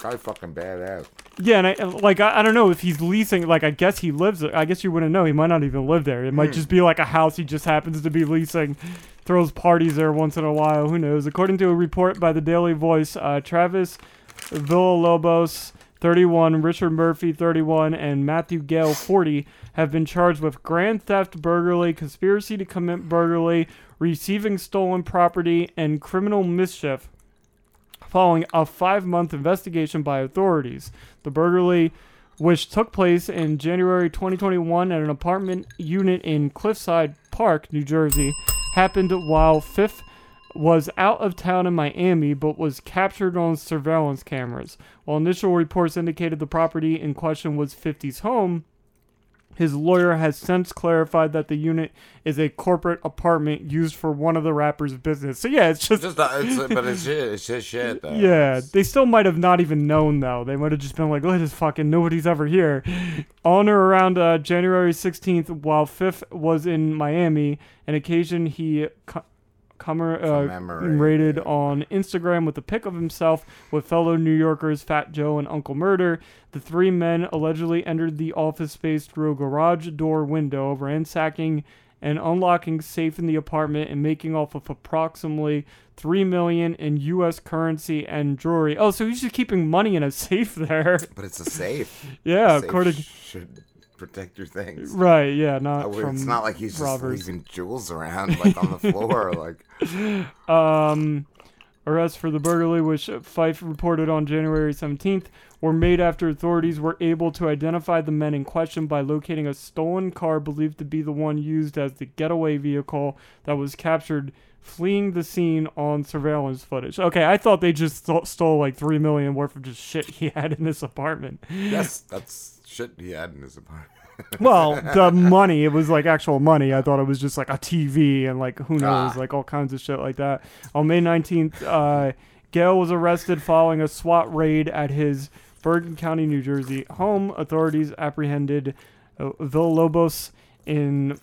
Guy fucking badass. Yeah, and I like I, I don't know if he's leasing. Like I guess he lives. I guess you wouldn't know. He might not even live there. It might Hmm. just be like a house he just happens to be leasing. Throws parties there once in a while. Who knows? According to a report by the Daily Voice, uh, Travis Villalobos, 31, Richard Murphy, 31, and Matthew Gale, 40, have been charged with grand theft, burglary, conspiracy to commit burglary, receiving stolen property, and criminal mischief following a five month investigation by authorities. The burglary, which took place in January 2021 at an apartment unit in Cliffside Park, New Jersey, happened while Fifth was out of town in Miami but was captured on surveillance cameras. While initial reports indicated the property in question was 50's home, his lawyer has since clarified that the unit is a corporate apartment used for one of the rapper's business. So yeah, it's just, Just, uh, it's, but it's shit. It's just shit. *laughs* Though. yeah, they still might have not even known though. They might have just been like, "Look at this fucking nobody's ever here." On or around uh, January 16th, while Fifth was in Miami, an occasion he co- commemor- uh, Commemorated. on Instagram with a pic of himself with fellow New Yorkers Fat Joe and Uncle Murda. The three men allegedly entered the office space through a garage door window, ransacking and unlocking safe in the apartment and making off with approximately three million in U.S. currency and jewelry. Oh, so he's just keeping money in a safe *laughs* there. But it's a safe. Yeah, safe according- should protect your things. Right, yeah, not I would- from It's not like he's robbers. just leaving jewels around like on the floor. *laughs* Like um, arrests for the burglary, which Fife reported on January 17th, were made after authorities were able to identify the men in question by locating a stolen car believed to be the one used as the getaway vehicle that was captured fleeing the scene on surveillance footage. Okay, I thought they just sto- stole like 3 million worth of just shit he had in this apartment. yes, that's shit he had in his apartment. *laughs* well, the money, it was like actual money. I thought it was just like a TV and like who knows, Ah. like all kinds of shit like that. On May 19th, uh, Gale was arrested following a SWAT raid at his Bergen County, New Jersey home. Authorities apprehended uh, Villalobos in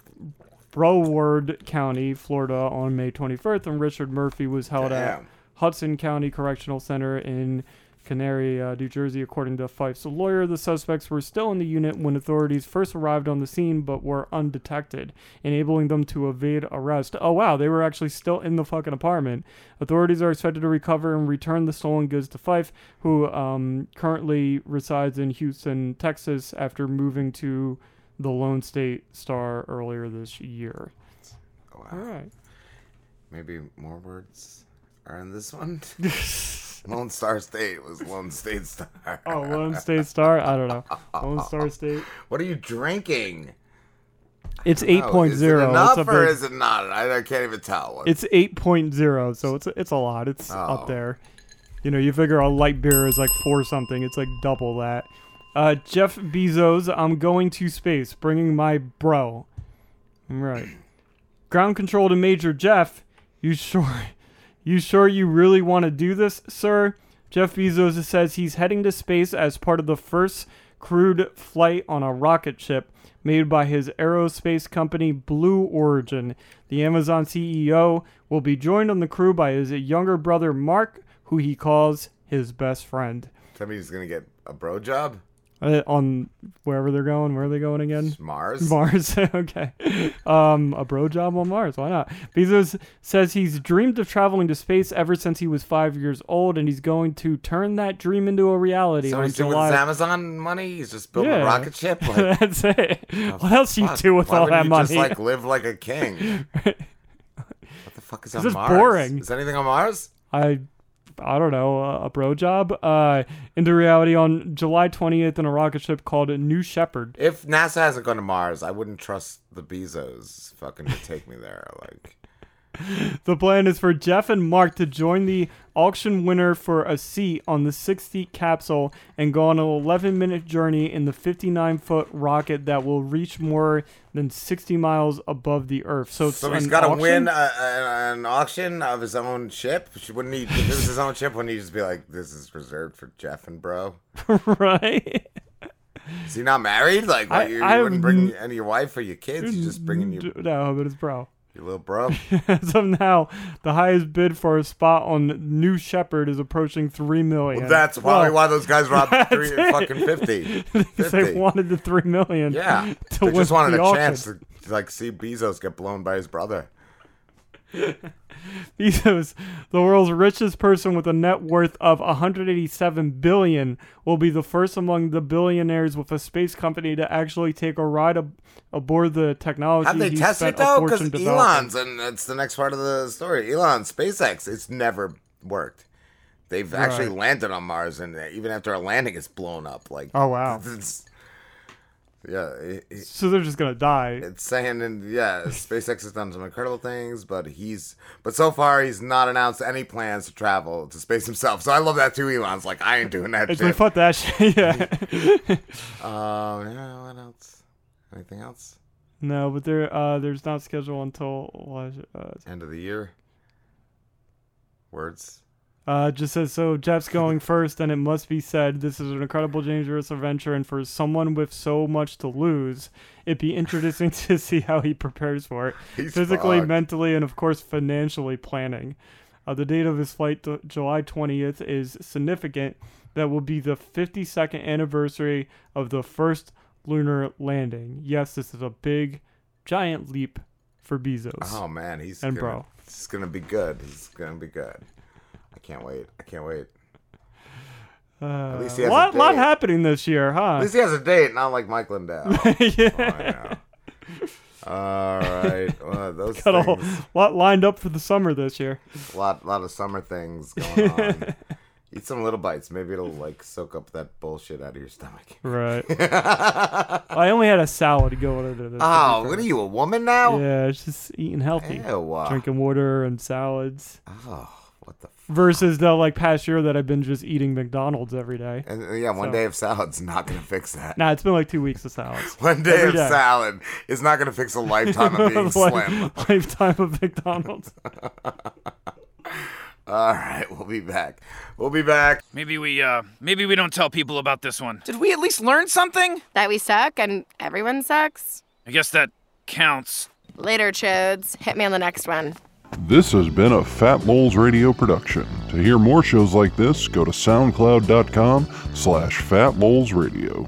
Broward County, Florida on May 21st, and Richard Murphy was held at Hudson County Correctional Center in Kearny, uh, New Jersey, according to Fife's lawyer. The suspects were still in the unit when authorities first arrived on the scene, but were undetected, enabling them to evade arrest. Oh wow, they were actually still in the fucking apartment. Authorities are expected to recover and return the stolen goods to Fife, who um, currently resides in Houston, Texas, after moving to the Lone State Star earlier this year. Wow. All right. Maybe more words are in this one. *laughs* *laughs* Lone Star State was Lone State Star. Oh, Lone State Star? I don't know. Lone Star *laughs* State. What are you drinking? It's I 8.0. Is it It's enough a or is it not? I, I can't even tell. It's 8.0, so it's it's a lot. It's Oh. up there. You know, you figure a light beer is like four something. It's like double that. Uh, Jeff Bezos, I'm going to space, bringing my bro. Right. Ground control to Major Jeff. You sure? You sure you really want to do this, sir? Jeff Bezos says he's heading to space as part of the first crewed flight on a rocket ship made by his aerospace company Blue Origin. The Amazon CEO will be joined on the crew by his younger brother Mark, who he calls his best friend. Somebody's gonna get a bro job. Uh, on wherever they're going, where are they going again? Mars. *laughs* Mars. *laughs* okay. Um, a bro job on Mars. Why not? Bezos says he's dreamed of traveling to space ever since he was five years old, and he's going to turn that dream into a reality. So on he's doing with July. his Amazon money. He's just building Yeah. a rocket ship. *laughs* Like, That's it. oh, What else you do with Why all that you money? Just like live like a king. what the fuck is This on is Mars? boring. Is anything on Mars? I I don't know, uh, a bro job uh, into reality on July 28th in a rocket ship called New Shepard. If NASA hasn't gone to Mars, I wouldn't trust the Bezos fucking to take me there. Like, The plan is for Jeff and Mark to join the auction winner for a seat on the 60 capsule and go on an 11 minute journey in the 59 foot rocket that will reach more than 60 miles above the Earth. So, it's so he's got to win a, a, an auction of his own ship. Wouldn't he? If it was his own ship, wouldn't he just be like, "This is reserved for Jeff and Bro"? *laughs* right? Is he not married? Like, I- you, you I wouldn't bring n- any of your wife or your kids? You're just bringing your, No, but it's bro. Your little bro. *laughs* As of now, the highest bid for a spot on New Shepard is approaching three million. Well, that's probably why those guys robbed *laughs* three, it. fucking 50. Because *laughs* they wanted the three million. Yeah, to they just wanted the a auction. chance to like see Bezos get blown by his brother. *laughs* Bezos, the world's richest person with a net worth of 187 billion, will be the first among the billionaires with a space company to actually take a ride ab- aboard the technology. How'd they he test spent it though? Because. Elon's, and that's the next part of the story. Elon, SpaceX, it's never worked. They've actually landed on Mars, and even after a landing, it's blown up. Like, Oh, wow. it's- yeah, it- it- So they're just gonna die. it's saying, and yeah, SpaceX has done some incredible things, but he's, but so far he's not announced any plans to travel to space himself. So I love that too. Elon's like, I ain't doing that It's shit. like fuck that shit. *laughs* yeah. *laughs* Um, yeah, what else? Anything else? no, but there, uh, there's not scheduled until uh, End of the year. Words. Uh, just says so. Jeff's going first, and it must be said this is an incredible, dangerous adventure, and for someone with so much to lose, it'd be interesting *laughs* to see how he prepares for it, *laughs* He's physically, fucked. mentally, and of course financially planning. Uh, the date of his flight, to July 20th, is significant. That will be the 52nd anniversary of the first lunar landing. Yes, this is a big, giant leap for Bezos. Oh man, he's and gonna, bro. He's gonna be good. He's gonna be good. I can't wait. I can't wait. Uh, At least he has a lot, lot happening this year, huh? At least he has a date, not like Mike Lindell. *laughs* yeah. All right. Well, *laughs* those Got a things. whole lot lined up for the summer this year. lot, lot of summer things *laughs* going on. Eat some little bites. Maybe it'll like soak up that bullshit out of your stomach. Right. I only had a salad to go with it. to be Oh, what are you, a woman now? Yeah, it's just eating healthy. Ew. Drinking water and salads. Oh, what the? Versus the like past year that I've been just eating McDonald's every day. And uh, yeah, one So- day of salad's not gonna fix that. Nah, it's been like two weeks of salads. *laughs* One day Every of salad is not gonna fix a lifetime of *laughs* being Life- slim. Lifetime of McDonald's. *laughs* All right, we'll be back. We'll be back. Maybe we, uh, maybe we don't tell people about this one. Did we at least learn something? That we suck and everyone sucks? I guess that counts. Later, chodes. Hit me on the next one. This has been a Fat Moles Radio production. To hear more shows like this, go to soundcloud.com slash fatmolesradio.